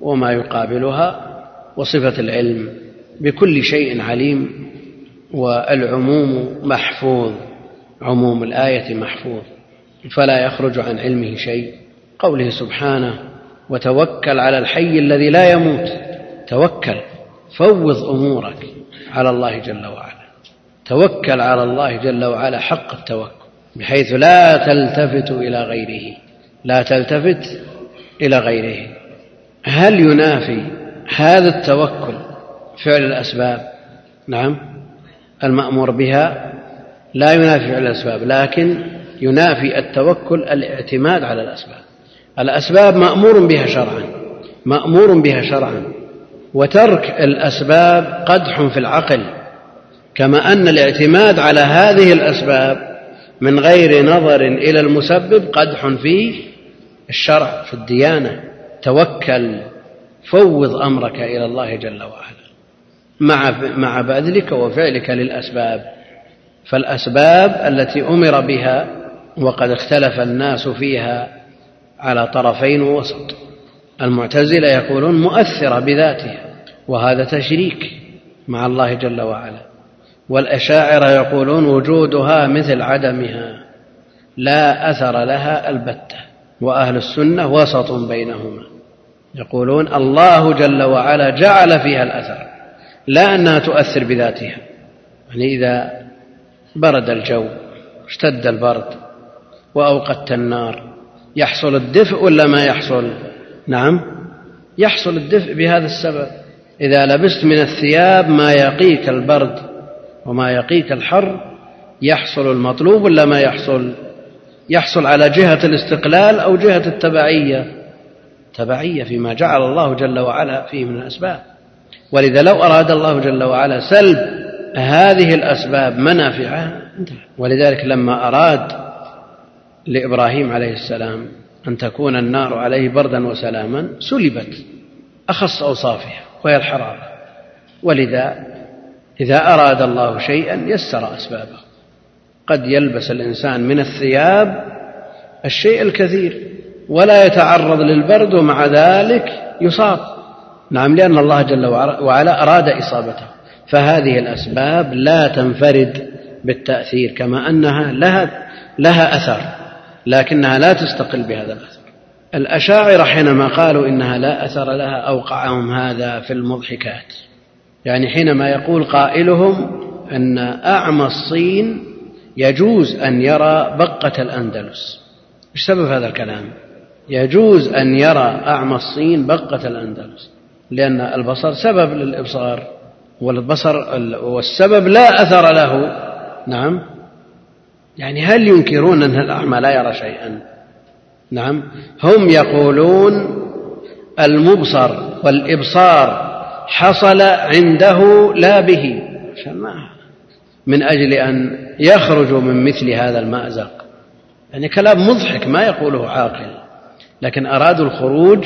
وما يقابلها وصفة العلم بكل شيء عليم. والعموم محفوظ عموم الآية محفوظ فلا يخرج عن علمه شيء. قوله سبحانه وتوكل على الحي الذي لا يموت توكل فوض أمورك على الله جل وعلا. توكل على الله جل وعلا حق التوكل بحيث لا تلتفت إلى غيره لا تلتفت إلى غيره. هل ينافي هذا التوكل فعل الأسباب؟ نعم. المأمور بها لا ينافي فعل الأسباب لكن ينافي التوكل الاعتماد على الأسباب. الأسباب مأمور بها شرعا مأمور بها شرعا وترك الأسباب قدح في العقل كما أن الاعتماد على هذه الأسباب من غير نظر إلى المسبب قدح في الشرع في الديانة. توكل فوض أمرك إلى الله جل وعلا. مع مع بذلك وفعلك للأسباب. فالأسباب التي أمر بها وقد اختلف الناس فيها على طرفين ووسط المعتزلة يقولون مؤثرة بذاتها وهذا تشريك مع الله جل وعلا. والأشاعرة يقولون وجودها مثل عدمها لا أثر لها البتة وأهل السنة وسط بينهما. يقولون الله جل وعلا جعل فيها الأثر. لا أنها تؤثر بذاتها. يعني إذا برد الجو اشتد البرد وأوقدت النار يحصل الدفء ولا ما يحصل؟ نعم يحصل الدفء بهذا السبب. إذا لبست من الثياب ما يقيك البرد وما يقيك الحر يحصل المطلوب ولا ما يحصل؟ يحصل على جهة الاستقلال أو جهة التبعية. تبعية فيما جعل الله جل وعلا فيه من الأسباب. ولذا لو أراد الله جل وعلا سلب هذه الأسباب انتهى ولذلك لما أراد لإبراهيم عليه السلام أن تكون النار عليه بردا وسلاما سلبت أخص أوصافها وهي الحرارة ولذا إذا أراد الله شيئا يسر أسبابه. قد يلبس الإنسان من الثياب الشيء الكثير ولا يتعرض للبرد ومع ذلك يصاب. نعم لأن الله جل وعلا أراد إصابته. فهذه الأسباب لا تنفرد بالتأثير كما أنها لها لها أثر لكنها لا تستقل بهذا الأثر. الأشاعرة حينما قالوا إنها لا أثر لها أوقعهم هذا في المضحكات. يعني حينما يقول قائلهم أن أعمى الصين يجوز أن يرى بقة الأندلس. إيش سبب هذا الكلام؟ يجوز أن يرى أعمى الصين بقة الأندلس. لأن البصر سبب للإبصار والبصر والسبب لا أثر له. نعم. يعني هل ينكرون أن الأعمى لا يرى شيئا؟ نعم. هم يقولون المبصر والإبصار حصل عنده لا به. من أجل أن يخرجوا من مثل هذا المأزق. يعني كلام مضحك ما يقوله عاقل. لكن أرادوا الخروج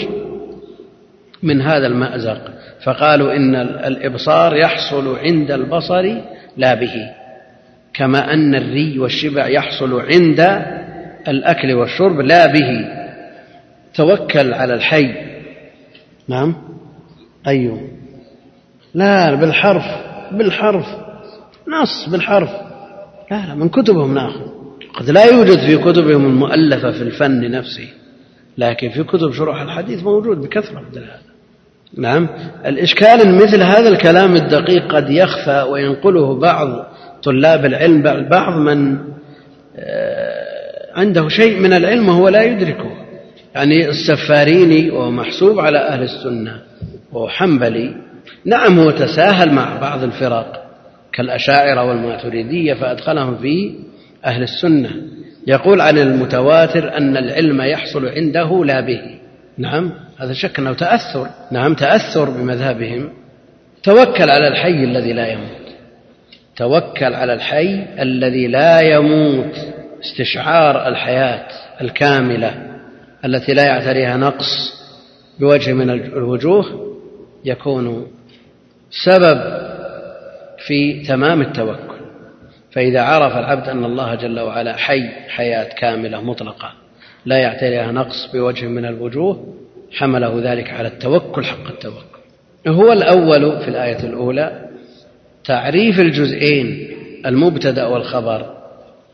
من هذا المأزق فقالوا إن الإبصار يحصل عند البصر لا به كما أن الري والشبع يحصل عند الأكل والشرب لا به. توكل على الحي. نعم؟ أيوه. لا بالحرف بالحرف. نص بالحرف. لا لا من كتبهم ناخذ. قد لا يوجد في كتبهم المؤلفة في الفن نفسه لكن في كتب شروح الحديث موجود بكثرة مثل هذا نعم. الإشكال أن مثل هذا الكلام الدقيق قد يخفى وينقله بعض طلاب العلم بعض من آه، عنده شيء من العلم وهو لا يدركه. يعني السفاريني وهو محسوب على أهل السنة وهو حنبلي. نعم هو تساهل مع بعض الفرق كالأشاعرة والماتريدية فأدخلهم في أهل السنة. يقول عن المتواتر أن العلم يحصل عنده لا به. نعم. هذا شك أنه تأثر. نعم تأثر بمذهبهم. توكل على الحي الذي لا يموت. توكل على الحي الذي لا يموت. استشعار الحياة الكاملة التي لا يعتريها نقص بوجه من الوجوه يكون سبب في تمام التوكل. فإذا عرف العبد أن الله جل وعلا حي حياة كاملة مطلقة. لا يعتريها نقص بوجه من الوجوه حمله ذلك على التوكل حق التوكل. هو الأول في الآية الأولى. تعريف الجزئين المبتدأ والخبر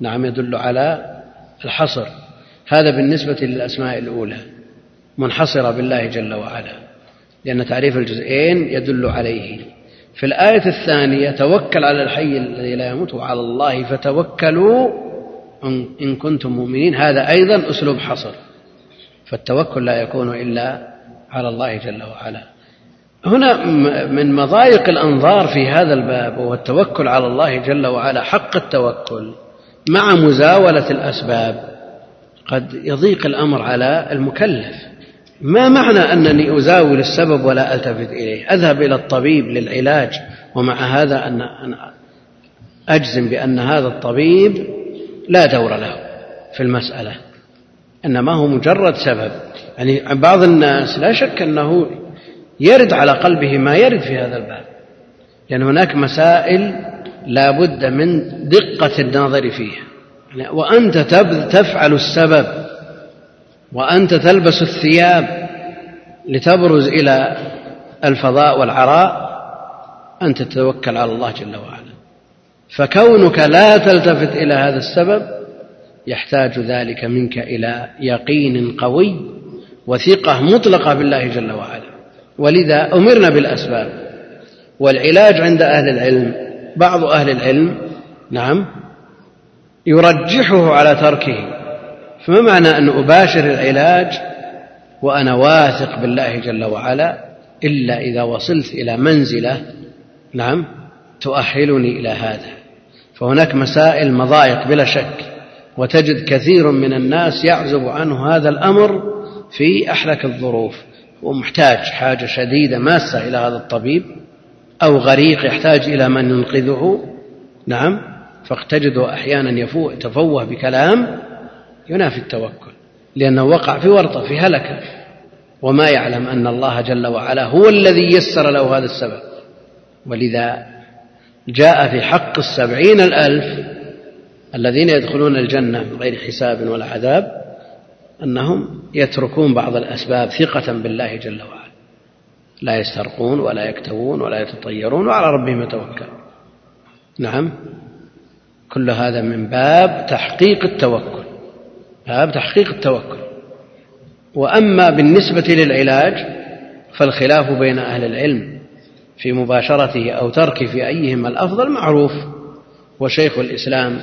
نعم يدل على الحصر. هذا بالنسبة للأسماء الأولى منحصرة بالله جل وعلا لأن تعريف الجزئين يدل عليه. في الآية الثانية توكل على الحي الذي لا يموت وعلى الله فتوكلوا إن كنتم مؤمنين هذا أيضا أسلوب حصر. فالتوكل لا يكون إلا على الله جل وعلا. هنا من مضايق الأنظار في هذا الباب وهو التوكل على الله جل وعلا حق التوكل مع مزاولة الأسباب. قد يضيق الأمر على المكلف. ما معنى أنني أزاول السبب ولا ألتفت إليه؟ أذهب إلى الطبيب للعلاج ومع هذا أن أجزم بأن هذا الطبيب لا دور له في المسألة إنما هو مجرد سبب. يعني بعض الناس لا شك أنه يرد على قلبه ما يرد في هذا الباب. لأن هناك مسائل لا بد من دقة النظر فيها. يعني وأنت تفعل السبب وأنت تلبس الثياب لتبرز إلى الفضاء والعراء أن تتوكل على الله جل وعلا. فكونك لا تلتفت إلى هذا السبب يحتاج ذلك منك إلى يقين قوي وثقة مطلقة بالله جل وعلا. ولذا أمرنا بالأسباب. والعلاج عند أهل العلم. بعض أهل العلم نعم يرجحه على تركه. فما معنى أن أباشر العلاج وأنا واثق بالله جل وعلا إلا إذا وصلت إلى منزلة نعم تؤهلني إلى هذا؟ فهناك مسائل مضايق بلا شك وتجد كثير من الناس يعزب عنه هذا الأمر في أحلك الظروف ومحتاج حاجة شديدة ماسة إلى هذا الطبيب أو غريق يحتاج إلى من ينقذه نعم فتجده أحيانا يفوه تفوه بكلام ينافي التوكل لأنه وقع في ورطة في هلكة وما يعلم أن الله جل وعلا هو الذي يسر له هذا السبب ولذا جاء في حق السبعين الألف الذين يدخلون الجنة من غير حساب ولا عذاب أنهم يتركون بعض الأسباب ثقة بالله جل وعلا. لا يسترقون ولا يكتوون ولا يتطيرون وعلى ربهم يتوكلون نعم. كل هذا من باب تحقيق التوكل. باب تحقيق التوكل. وأما بالنسبة للعلاج فالخلاف بين أهل العلم في مباشرته أو تركه في أيهما الأفضل معروف. وشيخ الإسلام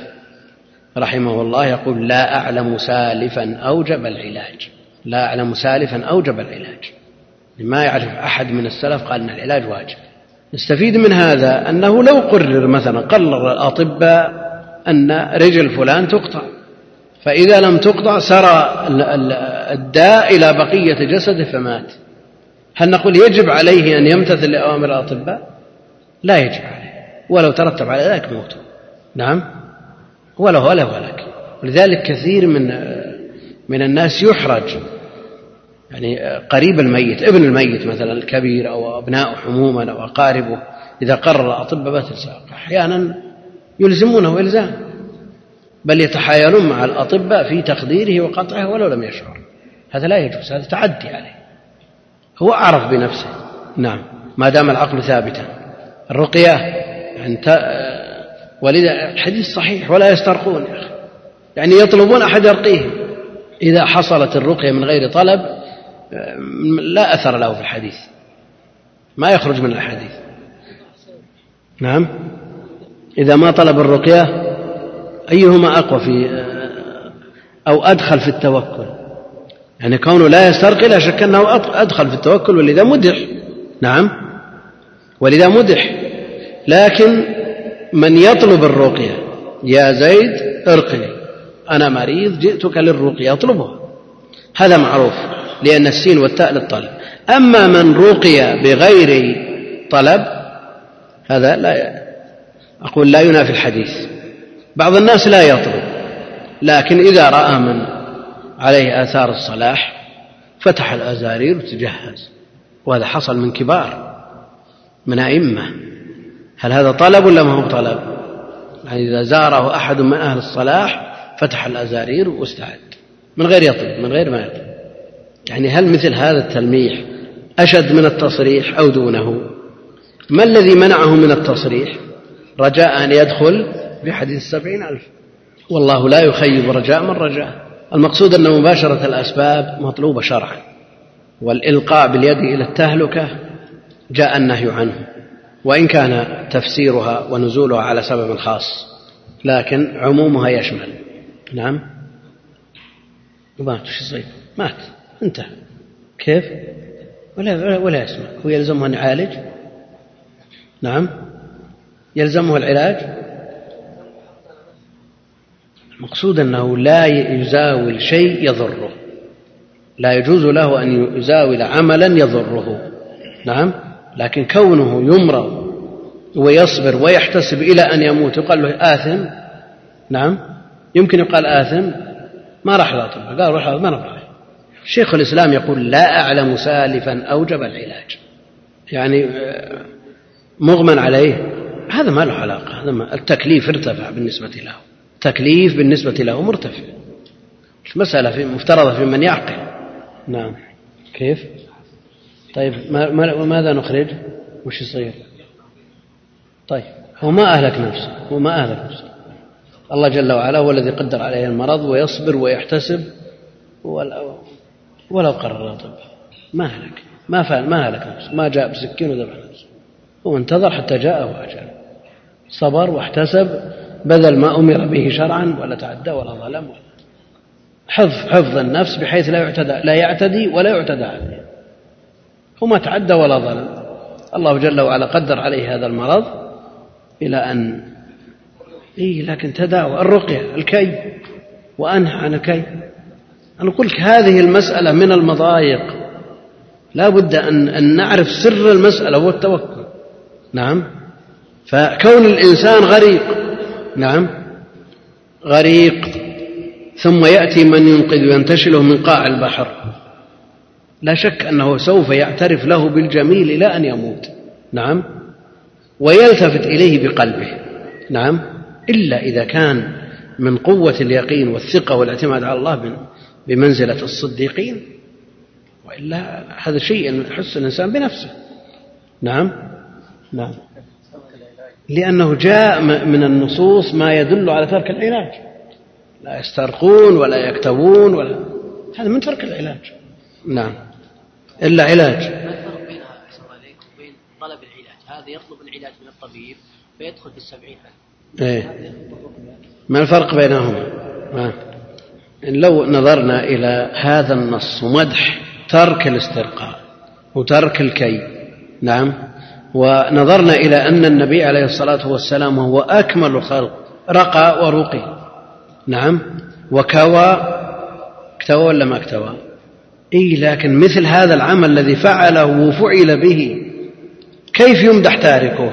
رحمه الله يقول لا أعلم سالفا أوجب العلاج. لا أعلم سالفا أوجب العلاج. ما يعرف أحد من السلف قال إن العلاج واجب. نستفيد من هذا أنه لو قرر مثلا قرر الأطباء أن رجل فلان تقطع. فإذا لم تقطع سرى الداء إلى بقية جسده فمات. هل نقول يجب عليه أن يمتثل لأوامر الأطباء؟ لا يجب عليه ولو ترتب على ذلك موت نعم؟ وله وله ولك ولذلك كثير من من الناس يحرج يعني قريب الميت ابن الميت مثلا الكبير أو أبناء عموما أو أقاربه إذا قرر الأطباء بتلساق أحيانا يلزمونه إلزام. بل يتحايلون مع الأطباء في تقديره وقطعه ولو لم يشعر. هذا لا يجوز هذا تعدي عليه. هو أعرف بنفسه. نعم. ما دام العقل ثابتا. الرقية يعني ولذا الحديث صحيح ولا يسترقون يا أخي. يعني يطلبون أحد يرقيهم. إذا حصلت الرقية من غير طلب لا أثر له في الحديث. ما يخرج من الحديث. نعم. إذا ما طلب الرقية أيهما أقوى في أو أدخل في التوكل؟ يعني كونه لا يسترقي لا شك أنه أدخل في التوكل ولذا مدح. نعم. ولذا مدح. لكن من يطلب الرقية؟ يا زيد ارقني. أنا مريض جئتك للرقية أطلبها. هذا معروف لأن السين والتاء للطلب. أما من رقي بغير طلب هذا لا أقول لا ينافي الحديث. بعض الناس لا يطلب لكن إذا رأى من عليه آثار الصلاح فتح الأزارير وتجهز. وهذا حصل من كبار من أئمة. هل هذا طلب ولا ما هو طلب؟ يعني إذا زاره أحد من أهل الصلاح فتح الأزارير واستعد. من غير يطلب من غير ما يطلب. يعني هل مثل هذا التلميح أشد من التصريح أو دونه؟ ما الذي منعه من التصريح؟ رجاء أن يدخل بحديث السبعين ألف. والله لا يخيب رجاء من رجاه المقصود أن مباشرة الأسباب مطلوبة شرعا والإلقاء باليد إلى التهلكة جاء النهي عنه وإن كان تفسيرها ونزولها على سبب خاص لكن عمومها يشمل. نعم؟ مات وش مات انتهى. كيف؟ ولا ولا يسمع. هو يلزمه أن يعالج؟ نعم؟ يلزمه العلاج؟ المقصود أنه لا يزاول شيء يضره. لا يجوز له أن يزاول عملا يضره. نعم؟ لكن كونه يمرض ويصبر ويحتسب إلى أن يموت يقال له آثم؟ نعم؟ يمكن يقال آثم؟ ما راح الأطباء قال روح ما نفعل شيخ الإسلام يقول لا أعلم سالفا أوجب العلاج. يعني مغمى عليه. هذا ما له علاقة. هذا ما التكليف ارتفع بالنسبة له. تكليف بالنسبة له مرتفع. المسألة في مفترضة في من يعقل. نعم. كيف؟ طيب ما ماذا نخرج؟ وش يصير؟ طيب هو ما أهلك نفسه هو ما أهلك نفسه. الله جل وعلا هو الذي قدر عليه المرض ويصبر ويحتسب. ولو قرر طب ما هلك ما فعل ما هلك نفسه. ما جاء بسكين وذبح نفسه. هو انتظر حتى جاءه أجل. صبر واحتسب. بذل ما أمر به شرعا ولا تعدى ولا ظلم. ولا حفظ حفظ النفس بحيث لا يعتدى لا يعتدي ولا يعتدى عليه. هو ما تعدى ولا ظلم. الله جل وعلا قدر عليه هذا المرض إلى أن إيه لكن تداوى الرقية الكي وأنهى عن الكي. أنا قلت هذه المسألة من المضايق. لا بد أن, أن نعرف سر المسألة هو التوكل نعم. فكون الإنسان غريق نعم. غريق. ثم يأتي من ينقذ وينتشله من قاع البحر. لا شك أنه سوف يعترف له بالجميل إلى أن يموت. نعم. ويلتفت إليه بقلبه. نعم. إلا إذا كان من قوة اليقين والثقة والاعتماد على الله بمنزلة الصديقين. وإلا هذا شيء يحس الإنسان بنفسه. نعم. نعم. لأنه جاء من النصوص ما يدل على ترك العلاج. لا يسترقون ولا يكتبون ولا هذا من ترك العلاج. نعم. إلا علاج. ما الفرق بين وبين طلب العلاج؟ هذا يطلب العلاج من الطبيب فيدخل في السبعين إيه. ما الفرق بينهما؟ ما. لو نظرنا إلى هذا النص ومدح ترك الاسترقاء وترك الكي. نعم. ونظرنا إلى أن النبي عليه الصلاة والسلام هو أكمل الخلق رقى ورقي نعم. وكوى اكتوى ولا ما اكتوى؟ اي لكن مثل هذا العمل الذي فعله وفعل به كيف يمدح تاركه؟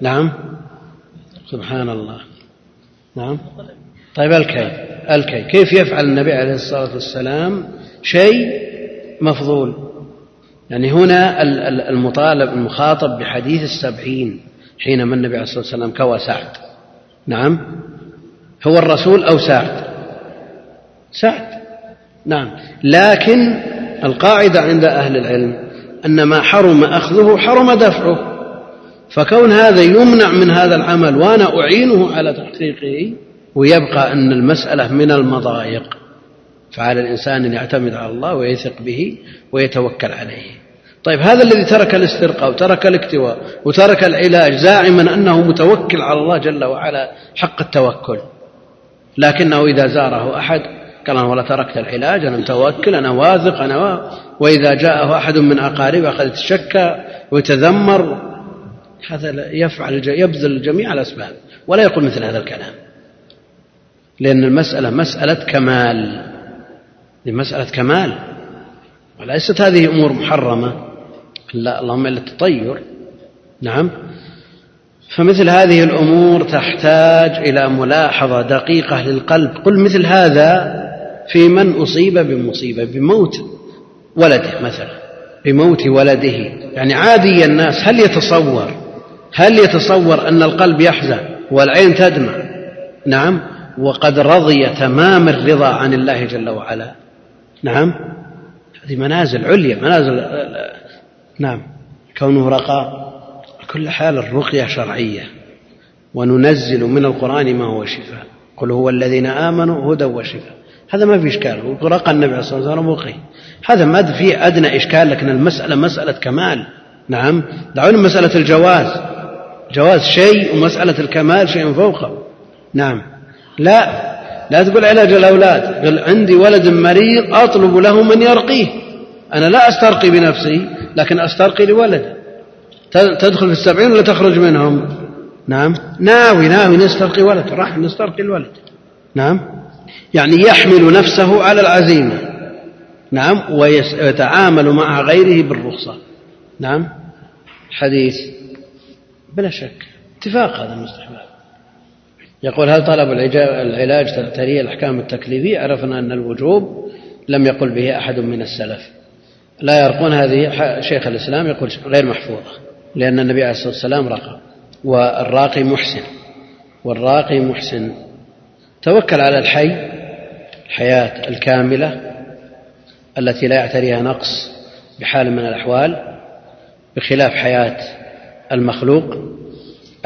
نعم. سبحان الله. نعم. طيب الكي الكي كيف يفعل النبي عليه الصلاة والسلام؟ شيء مفضول. يعني هنا المطالب المخاطب بحديث السبعين حينما النبي عليه الصلاة والسلام كوى سعد. نعم؟ هو الرسول أو سعد؟ سعد. نعم. لكن القاعدة عند أهل العلم أن ما حرم أخذه حرم دفعه. فكون هذا يمنع من هذا العمل وأنا أعينه على تحقيقه ويبقى أن المسألة من المضايق. فعلى الإنسان أن يعتمد على الله ويثق به ويتوكل عليه. طيب هذا الذي ترك الاسترقاء وترك الاكتواء وترك العلاج زاعما أنه متوكل على الله جل وعلا حق التوكل. لكنه إذا زاره أحد قال أنا ولا تركت العلاج أنا متوكل أنا واثق أنا. وإذا جاءه أحد من أقاربه أخذ يتشكى ويتذمر هذا يفعل يبذل جميع الأسباب ولا يقول مثل هذا الكلام. لأن المسألة مسألة كمال. مسألة كمال. وليست هذه أمور محرمة. لا اللهم إلا التطير. نعم. فمثل هذه الأمور تحتاج إلى ملاحظة دقيقة للقلب. قل مثل هذا في من أصيب بمصيبة بموت ولده مثلا. بموت ولده. يعني عادي الناس هل يتصور؟ هل يتصور أن القلب يحزن والعين تدمع؟ نعم. وقد رضي تمام الرضا عن الله جل وعلا. نعم. هذه منازل عليا منازل نعم. كونه رقاء كل حال الرقية شرعية. وننزل من القرآن ما هو شفاء. قل هو الذين آمنوا هدى وشفاء. هذا ما في إشكال. ورقى النبي عليه الصلاة والسلام وقي هذا ما فيه أدنى إشكال لكن المسألة مسألة كمال. نعم. دعونا مسألة الجواز. جواز شيء ومسألة الكمال شيء فوقه. نعم. لا. لا تقول علاج الأولاد قل عندي ولد مريض أطلب له من يرقيه. أنا لا أسترقي بنفسي لكن أسترقي لولد. تدخل في السبعين ولا تخرج منهم؟ نعم. ناوي ناوي نسترقي ولد راح نسترقي الولد. نعم. يعني يحمل نفسه على العزيمة. نعم. ويتعامل مع غيره بالرخصة. نعم. حديث. بلا شك. اتفاق هذا المستحباب. يقول هل طلب العلاج تقتري الأحكام التكليفية؟ عرفنا أن الوجوب لم يقل به أحد من السلف. لا يرقون هذه شيخ الإسلام يقول غير محفوظة لأن النبي عليه الصلاة والسلام رقى. والراقي محسن والراقي محسن. توكل على الحي الحياة الكاملة التي لا يعتريها نقص بحال من الأحوال بخلاف حياة المخلوق.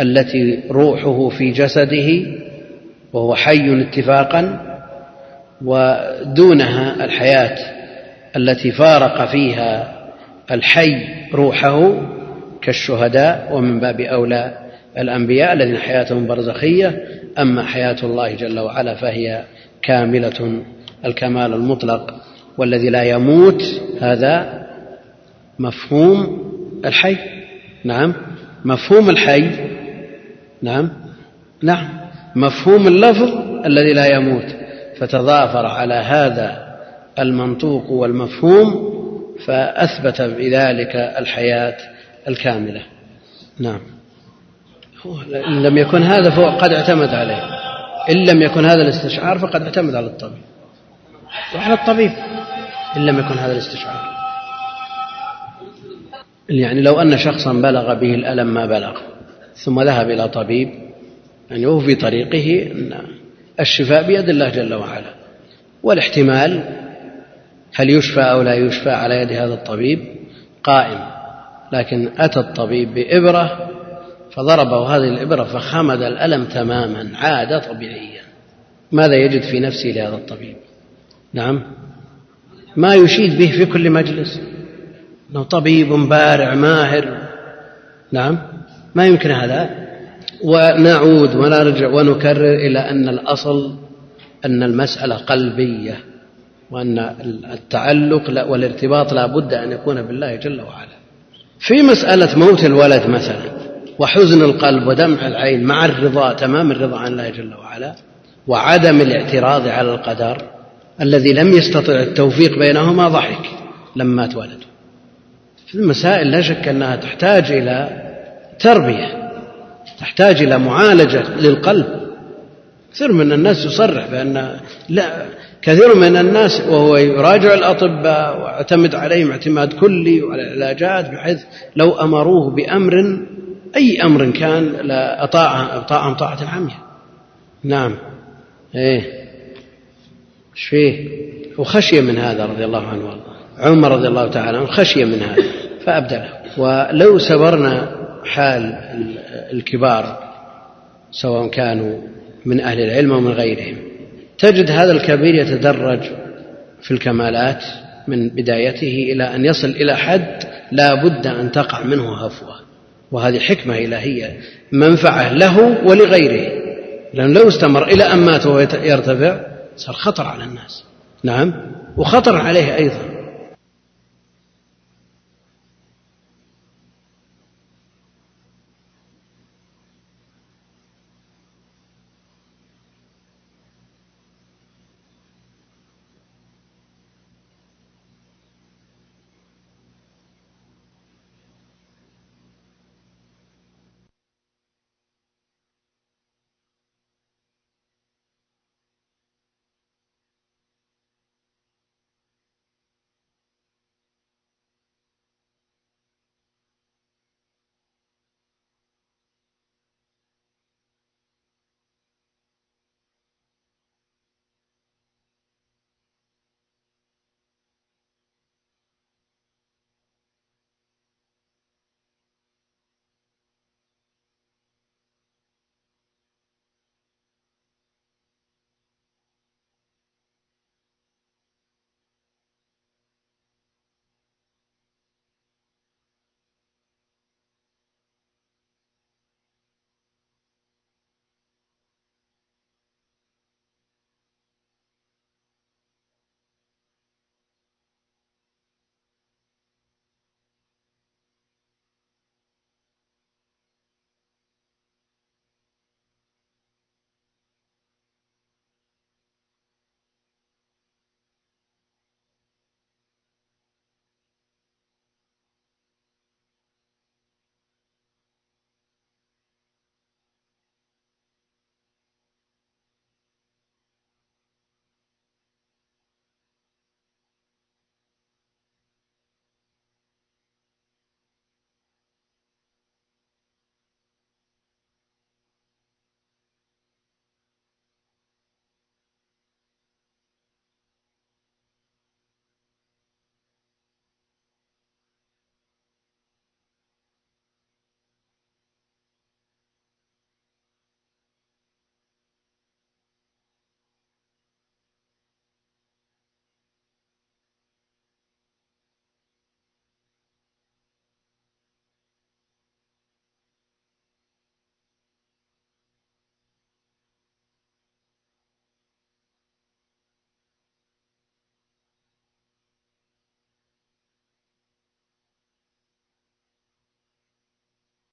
التي روحه في جسده وهو حي اتفاقا ودونها الحياة التي فارق فيها الحي روحه كالشهداء ومن باب أولى الأنبياء الذين حياتهم برزخية أما حياة الله جل وعلا فهي كاملة الكمال المطلق. والذي لا يموت هذا مفهوم الحي. نعم مفهوم الحي نعم. نعم. مفهوم اللفظ الذي لا يموت. فتضافر على هذا المنطوق والمفهوم فأثبت بذلك الحياة الكاملة. نعم. إن لم يكن هذا فهو قد اعتمد عليه. إن لم يكن هذا الاستشعار فقد اعتمد على الطبيب. وعلى الطبيب. إن لم يكن هذا الاستشعار. يعني لو أن شخصا بلغ به الألم ما بلغ. ثم ذهب إلى طبيب يعني وهو في طريقه أن الشفاء بيد الله جل وعلا والاحتمال هل يشفى أو لا يشفى على يد هذا الطبيب؟ قائم. لكن أتى الطبيب بإبرة فضربه هذه الإبرة فخمد الألم تماما عاد طبيعيا. ماذا يجد في نفسه لهذا الطبيب؟ نعم. ما يشيد به في كل مجلس. إنه طبيب بارع ماهر. نعم. ما يمكن هذا. ونعود ونرجع ونكرر إلى أن الأصل أن المسألة قلبية وأن التعلق والارتباط لا بد أن يكون بالله جل وعلا. في مسألة موت الولد مثلا وحزن القلب ودمع العين مع الرضا تمام الرضا عن الله جل وعلا وعدم الاعتراض على القدر الذي لم يستطع التوفيق بينهما ضحك لما اتولد في المسائل لا شك أنها تحتاج إلى تربية تحتاج إلى معالجة للقلب. كثير من الناس يصرح بأن لا كثير من الناس وهو يراجع الأطباء واعتمد عليهم اعتماد كلي وعلى العلاجات بحيث لو أمروه بأمر أي أمر كان لاطاع اطاعهم طاعة عمياء نعم. إيه. إيش فيه؟ وخشي من هذا رضي الله عنه وارضاه عمر رضي الله تعالى عنه خشي من هذا فأبدله ولو سبرنا حال الكبار سواء كانوا من أهل العلم أو من غيرهم. تجد هذا الكبير يتدرج في الكمالات من بدايته إلى أن يصل إلى حد لا بد أن تقع منه هفوة. وهذه حكمة إلهية منفعة له ولغيره. لأن لو استمر إلى أن مات وهو يرتفع صار خطر على الناس. نعم وخطر عليه أيضا.